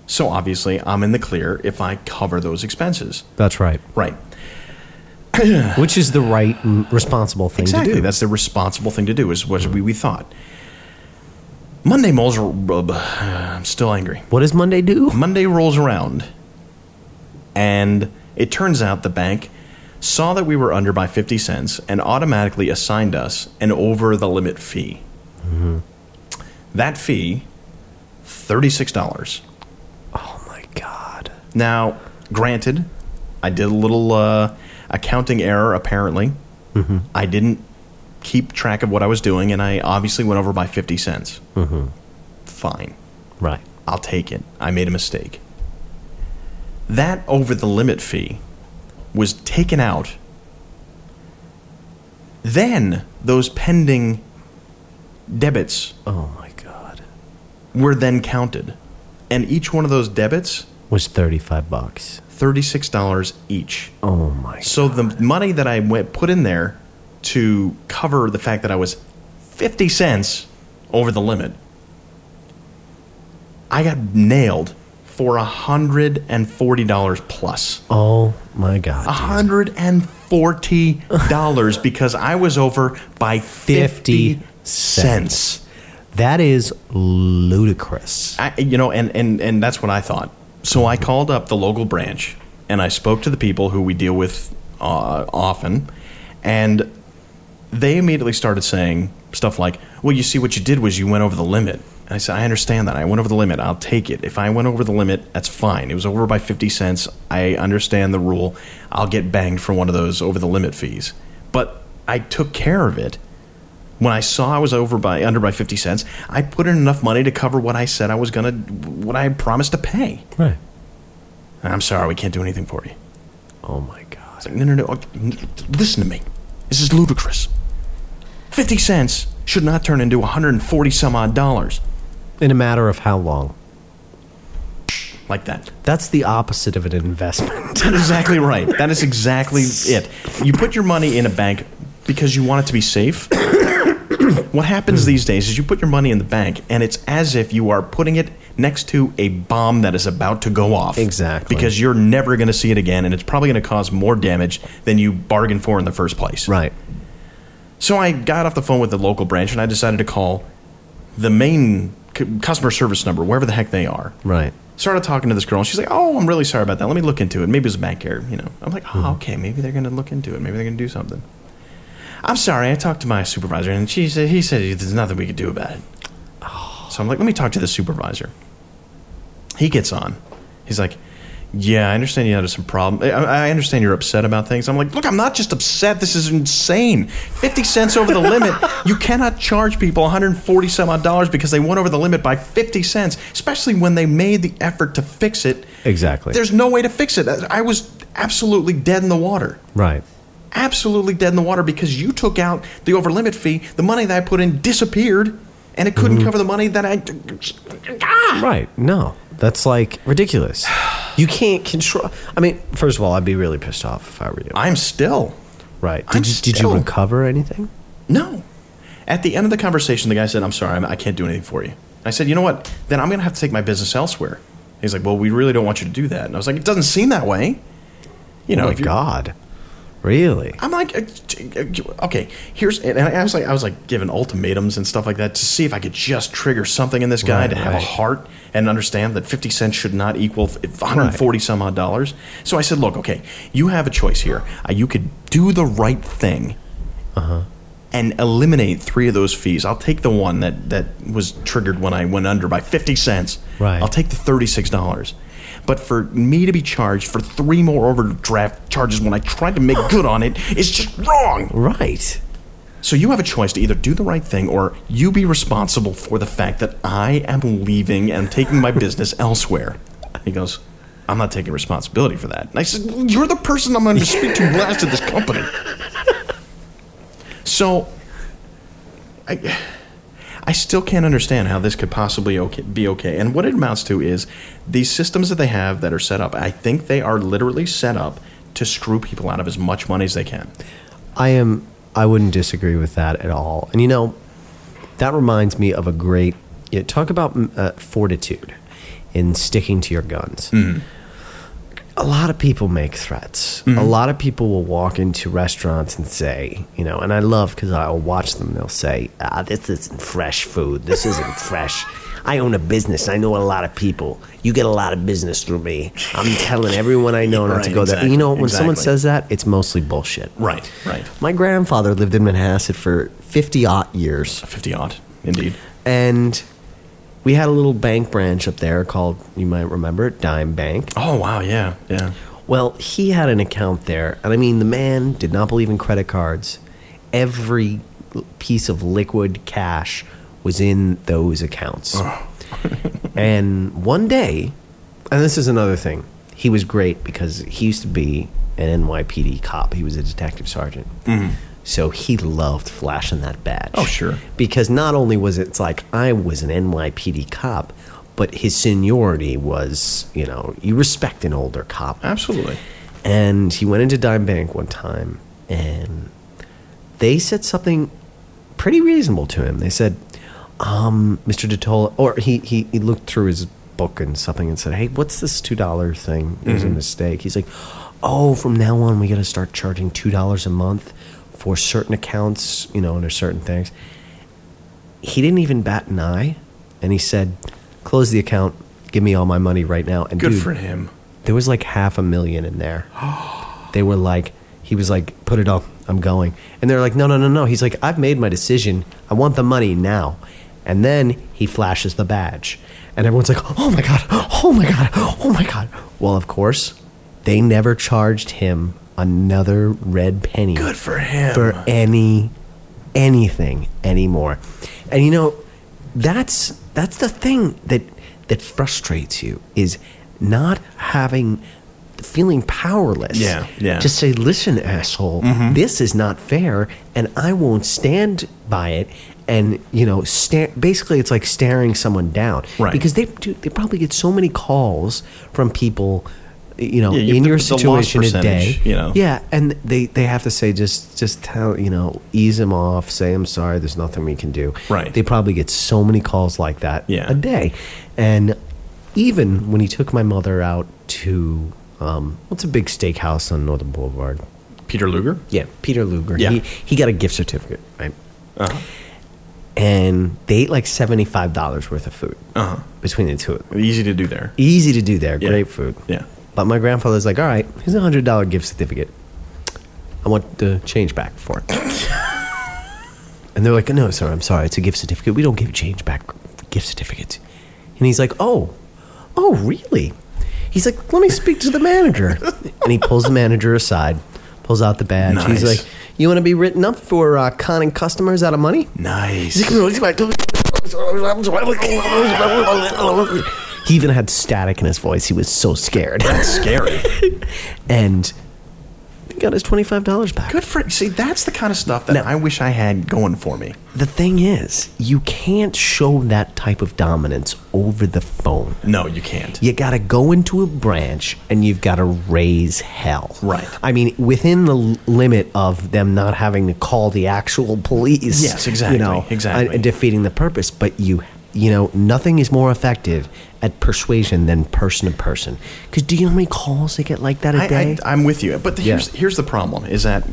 so obviously I'm in the clear if I cover those expenses. That's right. Right. [clears throat] Which is the right, responsible thing Exactly. to do. That's the responsible thing to do, is what we, we thought. Monday rolls. I'm still angry. what does Monday do? Monday rolls around, and it turns out the bank saw that we were under by 50 cents and automatically assigned us an over the limit fee. That fee, $36. Oh my god. Now, granted, I did a little uh, accounting error apparently. Mm-hmm. I didn't keep track of what I was doing, and I obviously went over by 50 cents. Mm-hmm. Fine. Right. I'll take it. I made a mistake. That over the limit fee was taken out. Then those pending debits Oh my god. were then counted. And each one of those debits, Was thirty-five bucks. $36 each. Oh my. So the money that I went put in there to cover the fact that I was 50 cents over the limit, I got nailed for $140 plus. Oh my god. dude. $140 [laughs] because I was over by 50 cents. That is ludicrous. I, you know, and, and, and that's what I thought. So I called up the local branch and I spoke to the people who we deal with uh, often, and they immediately started saying stuff like, "Well, you see, what you did was you went over the limit." And I said, "I understand that. I went over the limit. I'll take it. If I went over the limit, that's fine. It was over by fifty cents. I understand the rule. I'll get banged for one of those over the limit fees, but I took care of it." When I saw I was over by under by fifty cents, I put in enough money to cover what I said I was gonna, what I had promised to pay. Right. I'm sorry, we can't do anything for you. Oh my god. No, no, no. Listen to me. This is ludicrous. 50 cents should not turn into 140 some odd dollars In a matter of how long? like that. That's the opposite of an investment. [laughs] That's exactly right. That is exactly [laughs] it. You put your money in a bank because you want it to be safe. [clears throat] what happens these days is you put your money in the bank and it's as if you are putting it next to a bomb that is about to go off. Exactly. Because you're never going to see it again and it's probably going to cause more damage than you bargained for in the first place. Right. So I got off the phone with the local branch and I decided to call the main c- customer service number, wherever the heck they are. Right. Started talking to this girl and she's like, "Oh, I'm really sorry about that. Let me look into it. Maybe it was a bank error." You know, I'm like, "Oh, mm-hmm. okay. Maybe they're going to look into it. Maybe they're going to do something." I'm sorry. I talked to my supervisor and she said he said there's nothing we could do about it. So I'm like, "Let me talk to the supervisor." He gets on. He's like, "Yeah, I understand you had some problem. I, I understand you're upset about things." I'm like, "Look, I'm not just upset. This is insane. Fifty cents over the limit. [laughs] You cannot charge people 140 some odd dollars because they went over the limit by 50 cents, especially when they made the effort to fix it. Exactly. There's no way to fix it. I was absolutely dead in the water." right. Absolutely dead in the water because you took out the over limit fee. The money that I put in disappeared, and it couldn't cover the money that I. Ah! Right. No. That's like ridiculous. You can't control. I mean, first of all, I'd be really pissed off if I were you. I'm still. Right. Did I'm you did you recover anything? No. At the end of the conversation, the guy said, "I'm sorry, I'm, can't do anything for you." I said, "You know what? Then I'm going to have to take my business elsewhere." He's like, "Well, we really don't want you to do that." And I was like, "It doesn't seem that way." You know, oh my God. Really? I'm like, uh, okay, here's, and I was like, I was like giving ultimatums and stuff like that to see if I could just trigger something in this guy Right, to have right. a heart and understand that 50 cents should not equal f- 140 some odd dollars. So I said, look, okay, you have a choice here. Uh, you could do the right thing Uh-huh. and eliminate three of those fees. I'll take the one that, that was triggered when I went under by 50 cents. Right. I'll take the $36. But for me to be charged for three more overdraft charges when I tried to make good on it is just wrong. Right. So you have a choice to either do the right thing or you be responsible for the fact that I am leaving and taking my business [laughs] elsewhere. He goes, I'm not taking responsibility for that. And I said, "Well, You're the person I'm going to speak to last at this company. [laughs] So I, I still can't understand how this could possibly okay, be okay. And what it amounts to is these systems that they have that are set up, I think they are literally set up to screw people out of as much money as they can. I am. I wouldn't disagree with that at all. And you know, that reminds me of a great. You know, talk about mm, uh, fortitude in sticking to your guns. A lot of people make threats. A lot of people will walk into restaurants and say, you know, and I love because I'll watch them. They'll say, "Ah, this isn't fresh food. This isn't [laughs] fresh." I own a business. I know a lot of people. You get a lot of business through me. I'm telling everyone I know not to go there. You know, when someone says that, it's mostly bullshit. Right, right. My grandfather lived in Manhasset for 50 odd years. 50 odd, indeed. And we had a little bank branch up there called, you might remember it, Dime Bank. Oh, wow, yeah, yeah. Well, he had an account there. And I mean, the man did not believe in credit cards. Every piece of liquid cash was in those accounts. Oh. [laughs] and one day, and this is another thing, he was great because he used to be an NYPD cop. He was a detective sergeant. Mm-hmm. So he loved flashing that badge. Oh, sure. Because not only was it like I was an NYPD cop, but his seniority was, you know, you respect an older cop. Absolutely. And he went into Dime Bank one time and they said something pretty reasonable to him. They said, um, Mr. Detola, or he, he, he looked through his book and something and said, Hey, what's this $2 thing? It was a Mhm. mistake. He's like, Oh, from now on, we got to start charging $2 a month for certain accounts, you know, and there's certain things. He didn't even bat an eye. And he said, Close the account. Give me all my money right now. And Good dude, for him. there was like half a million in there. [gasps] they were like, he was like, put it up, I'm going. And they're like, no, no, no, no. He's like, I've made my decision. I want the money now. And then he flashes the badge. And everyone's like, oh my God, oh my God, oh my God. Well, of course, they never charged him another red penny. Good for him. For any, anything anymore. And you know, that's that's the thing that that frustrates you is not having feeling powerless. Yeah, yeah. Just say, listen, asshole, Mhm. this is not fair, and I won't stand by it. And you know, sta- basically, it's like staring someone down, Right. Because they do, they probably get so many calls from people, you know, Yeah, you- in the- your situation a day. you know. Yeah, and they they have to say just just tell you know ease them off, say I'm sorry, there's nothing we can do. Right. They probably get so many calls like that Yeah. a day, and even when he took my mother out to um, what's a big steakhouse on Northern Boulevard? Peter Luger. Yeah, Peter Luger. Yeah. He he got a gift certificate, right? Uh-huh. And they ate like seventy five dollars worth of food Uh-huh. between the two of them. Easy to do there. Easy to do there. Yeah. Great food. Yeah. But my grandfather's like, all right, here's a hundred dollar gift certificate. I want the change back for it. [laughs] and they're like, no, sir, I'm sorry, it's a gift certificate. We don't give change back gift certificates. And he's like, oh, oh, really? He's like, let me speak to the manager. and he pulls the manager aside, pulls out the badge. He's like, you want to be written up for uh, conning customers out of money? Nice. He even had static in his voice. He was so scared. That's scary. [laughs] and he got his twenty five dollars back. Good for see. That's the kind of stuff that I wish I had going for me. The thing is, you can't show that type of dominance over the phone. No, you can't. You got to go into a branch and you've got to raise hell. Right. I mean, within the l- limit of them not having to call the actual police. Yes, exactly, You know, exactly. and defeating the purpose. But you, you know, nothing is more effective at persuasion than person to person. Because do you know how many calls they get like that a day? I, I'm with you, but Yeah. here's here's the problem: is that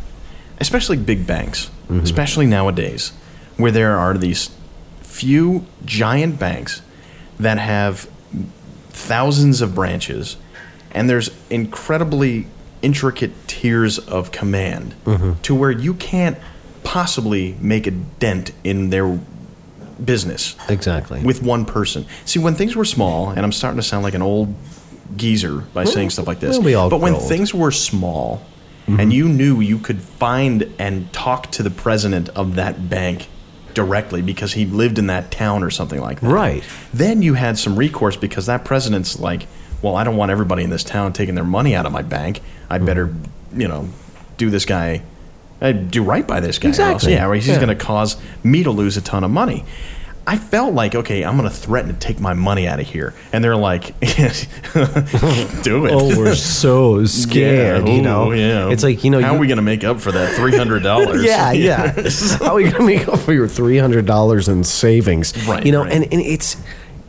especially big banks, Mm-hmm. especially nowadays, where there are these few giant banks that have thousands of branches, and there's incredibly intricate tiers of command Mm-hmm. to where you can't possibly make a dent in their business exactly. with one person. See, when things were small, and I'm starting to sound like an old geezer by saying stuff like this, well, we all but when old. things were small, Mm-hmm. and you knew you could find and talk to the president of that bank directly because he lived in that town or something like that. Right. Then you had some recourse because that president's like, well, I don't want everybody in this town taking their money out of my bank. I Mm-hmm. better, you know, do this guy. I do right by this guy. else, Exactly. Yeah, he's Yeah. going to cause me to lose a ton of money. I felt like, okay, I'm going to threaten to take my money out of here. And they're like, [laughs] do it. Oh, we're so [laughs] scared, Yeah, you know? ooh, yeah. It's like, you know, how you- are we going to make up for that $300? [laughs] yeah, yeah. How are you gonna make up for your three hundred dollars in savings? Right, You know, right. and, and it's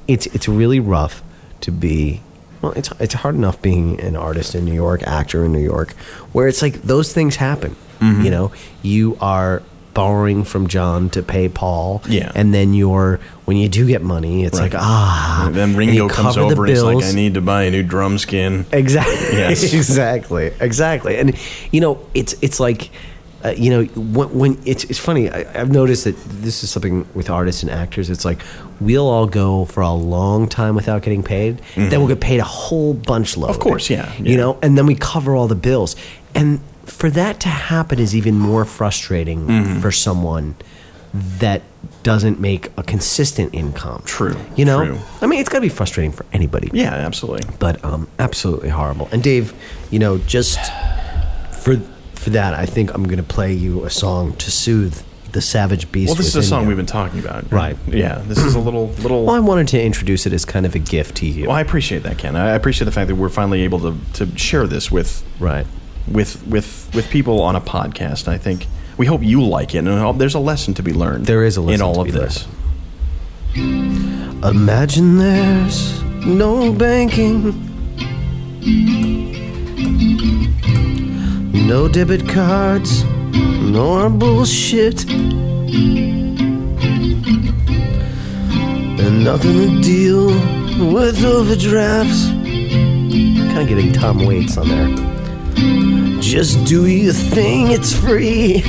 it's it's really rough to be. Well, it's it's hard enough being an artist in New York, actor in New York, where it's like those things happen. Mm-hmm. You know, you are borrowing from John to pay Paul. Yeah. and then you're when you do get money, it's Right. like ah. And then Ringo comes over and he's like. I need to buy a new drum skin. Exactly. Yes. [laughs] exactly. Exactly. And you know, it's it's like, uh, you know, when, when it's it's funny. I, I've noticed that this is something with artists and actors. It's like we'll all go for a long time without getting paid. Then we'll get paid a whole bunch. Mm-hmm. Of course, yeah, You know, and then we cover all the bills. And for that to happen is even more frustrating Mm-hmm. for someone that doesn't make a consistent income. True, You know, true. I mean, it's got to be frustrating for anybody Yeah, absolutely. but um, absolutely horrible. And Dave, you know, just for for that, I think I'm going to play you a song to soothe the savage beast. Well, this is a song you. we've been talking about. Right. Yeah, this is a little little. Well, I wanted to introduce it as kind of a gift to you. Well, I appreciate that, Ken. I appreciate the fact that we're finally able to, to share this with right with with with people on a podcast. I think we hope you like it, and there's a lesson to be learned. There is a lesson in all of this. Imagine there's no banking, no debit cards, nor bullshit, and nothing to deal with overdrafts. Kind of getting Tom Waits on there. Just do your thing, it's free.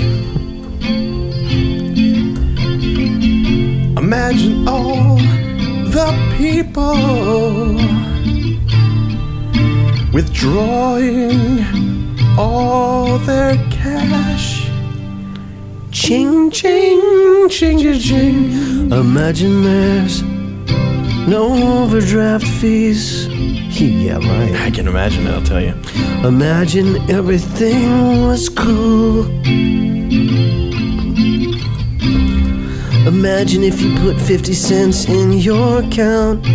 Imagine all the people withdrawing all their cash. Ching, ching, ching, ching, ching. Imagine there's no overdraft fees. Yeah, right. I can imagine it, I'll tell you. Imagine everything was cool. Imagine if you put 50 cents in your account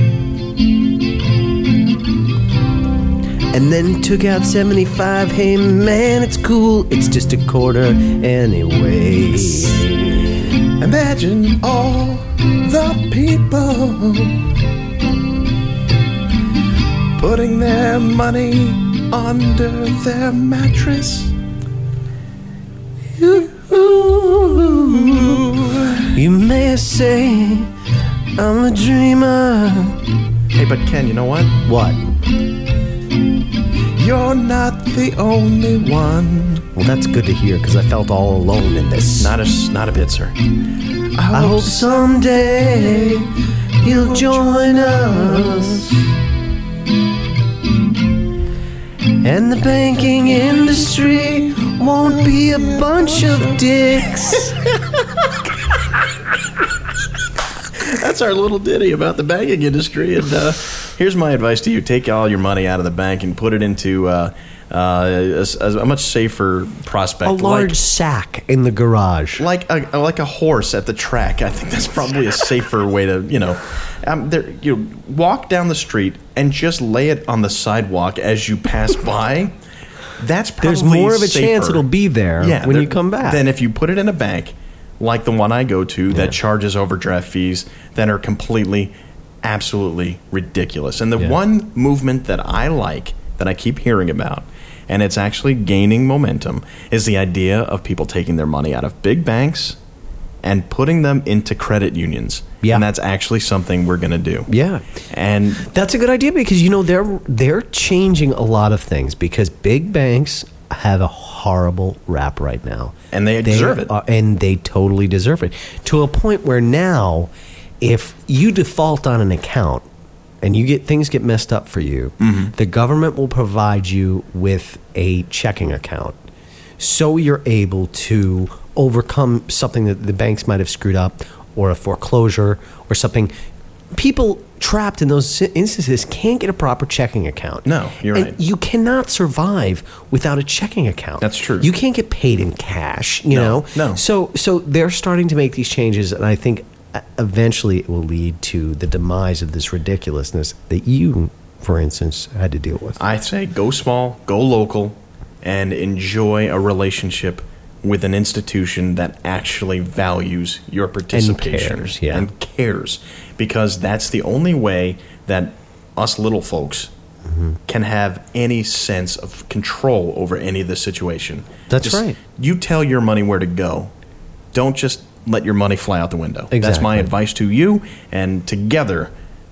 and then took out 75. Hey man, it's cool. It's just a quarter anyway. Imagine all the people putting their money under their mattress. You may say I'm a dreamer. Hey, but Ken, you know what? What? You're not the only one. Well, that's good to hear because I felt all alone in this. Not a, not a bit, sir. I hope someday you'll join us. And the banking industry won't be a bunch of dicks. [laughs] That's our little ditty about the banking industry. And uh, here's my advice to you: take all your money out of the bank and put it into uh, uh, a, a much safer prospect. A large like, sack in the garage. like a like a horse at the track. I think that's probably a safer way to you know. Um, there, you walk down the street and just lay it on the sidewalk as you pass by. That's probably There's more of a safer. chance it'll be there when there- you come back. Than if you put it in a bank, like the one I go to that charges overdraft fees that are completely, absolutely ridiculous. And the Yeah. one movement that I like that I keep hearing about, and it's actually gaining momentum, is the idea of people taking their money out of big banks and putting them into credit unions. Yeah. And that's actually something we're going to do. Yeah. And That's a good idea because you know they're they're changing a lot of things because big banks have a horrible rap right now, And they deserve it. are- and they totally deserve it to a point where now, if you default on an account and you get things get messed up for you, Mm-hmm. the government will provide you with a checking account, so you're able to overcome something that the banks might have screwed up, or a foreclosure, or something. People trapped in those instances can't get a proper checking account. No, you're And right. You cannot survive without a checking account. That's true. You can't get paid in cash. You No, know. no. So so they're starting to make these changes, and I think eventually it will lead to the demise of this ridiculousness that you, for instance, had to deal with. I say go small, go local, and enjoy a relationship with an institution that actually values your participation and cares, yeah. and cares, because that's the only way that us little folks Mm-hmm. can have any sense of control over any of the situation. That's right. You tell your money where to go. Don't just let your money fly out the window. That's my advice to you, and together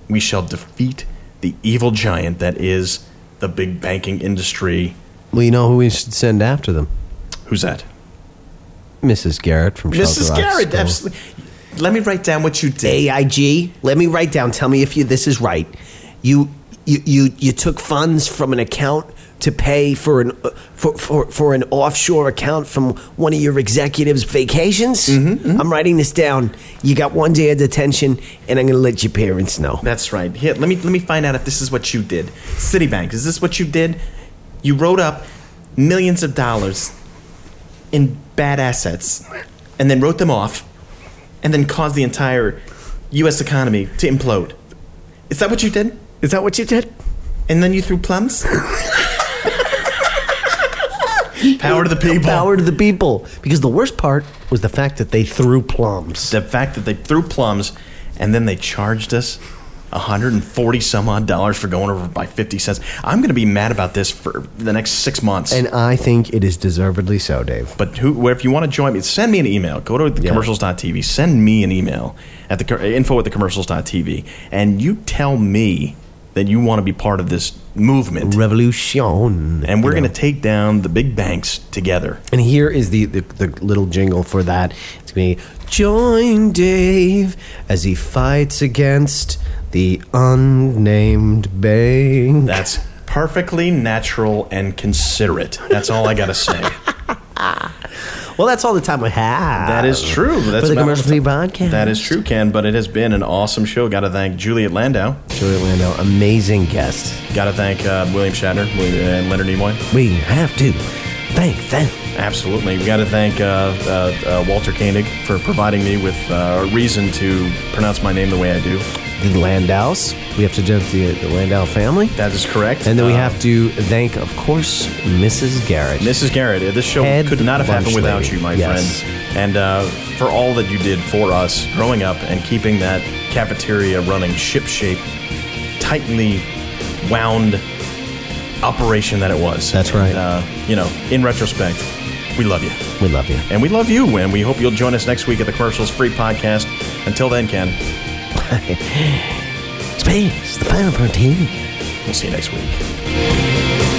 we shall defeat the evil giant that is the big banking industry. Well, you know who we should send after them? Who's that? Mrs. Garrett from Shelter Mrs. Rock Garrett. School. Absolutely. Let me write down what you did. AIG, let me write down. Tell me if you this is right. You you you, you took funds from an account to pay for an uh, for, for for an offshore account from one of your executives' vacations. Mm-hmm, I'm writing this down. You got one day of detention, and I'm going to let your parents know. That's right. Here, let me let me find out if this is what you did. Citibank, is this what you did? You wrote up millions of dollars in bad assets, and then wrote them off, and then caused the entire U.S. economy to implode. Is that what you did? Is that what you did? And then you threw plums. [laughs] [laughs] Power to the people. Power to the people. Because the worst part was the fact that they threw plums. The fact that they threw plums, and then they charged us 140 some odd dollars for going over by 50 cents. I'm going to be mad about this for the next six months. And I think it is deservedly so, Dave. But who, if you want to join me, send me an email. Go to the commercials.tv. Send me an email at the info at the commercials.tv. And you tell me that you want to be part of this movement. Revolution. And we're going to take down the big banks together. And here is the, the, the little jingle for that. It's going to be Join Dave as he fights against the unnamed bank. That's perfectly natural and considerate. That's all I got to say. [laughs] Well, that's all the time we have. That is true. That's for the commercial free podcast. That is true, Ken. But it has been an awesome show. Got to thank Juliet Landau. Juliet Landau, amazing guest. Got to thank uh, William Shatner and Leonard Nimoy. We have to thank them. Absolutely. We got to thank uh, uh, uh, Walter Koenig for providing me with uh, a reason to pronounce my name the way I do. The Landaus. We have to thank the, the Landau family. That is correct. And then we Uh, have to thank, of course, Mrs. Garrett. Mrs. Garrett, this show Head could not have happened without lady. you, my Yes. friend. And uh, for all that you did for us growing up and keeping that cafeteria running ship-shape, tightly wound operation that it was. That's right. Uh, you know, in retrospect, we love you. We love you. And we love you, and we hope you'll join us next week at the Commercials Free Podcast. Until then, Ken, [laughs] Space, the final protein. we'll see you next week.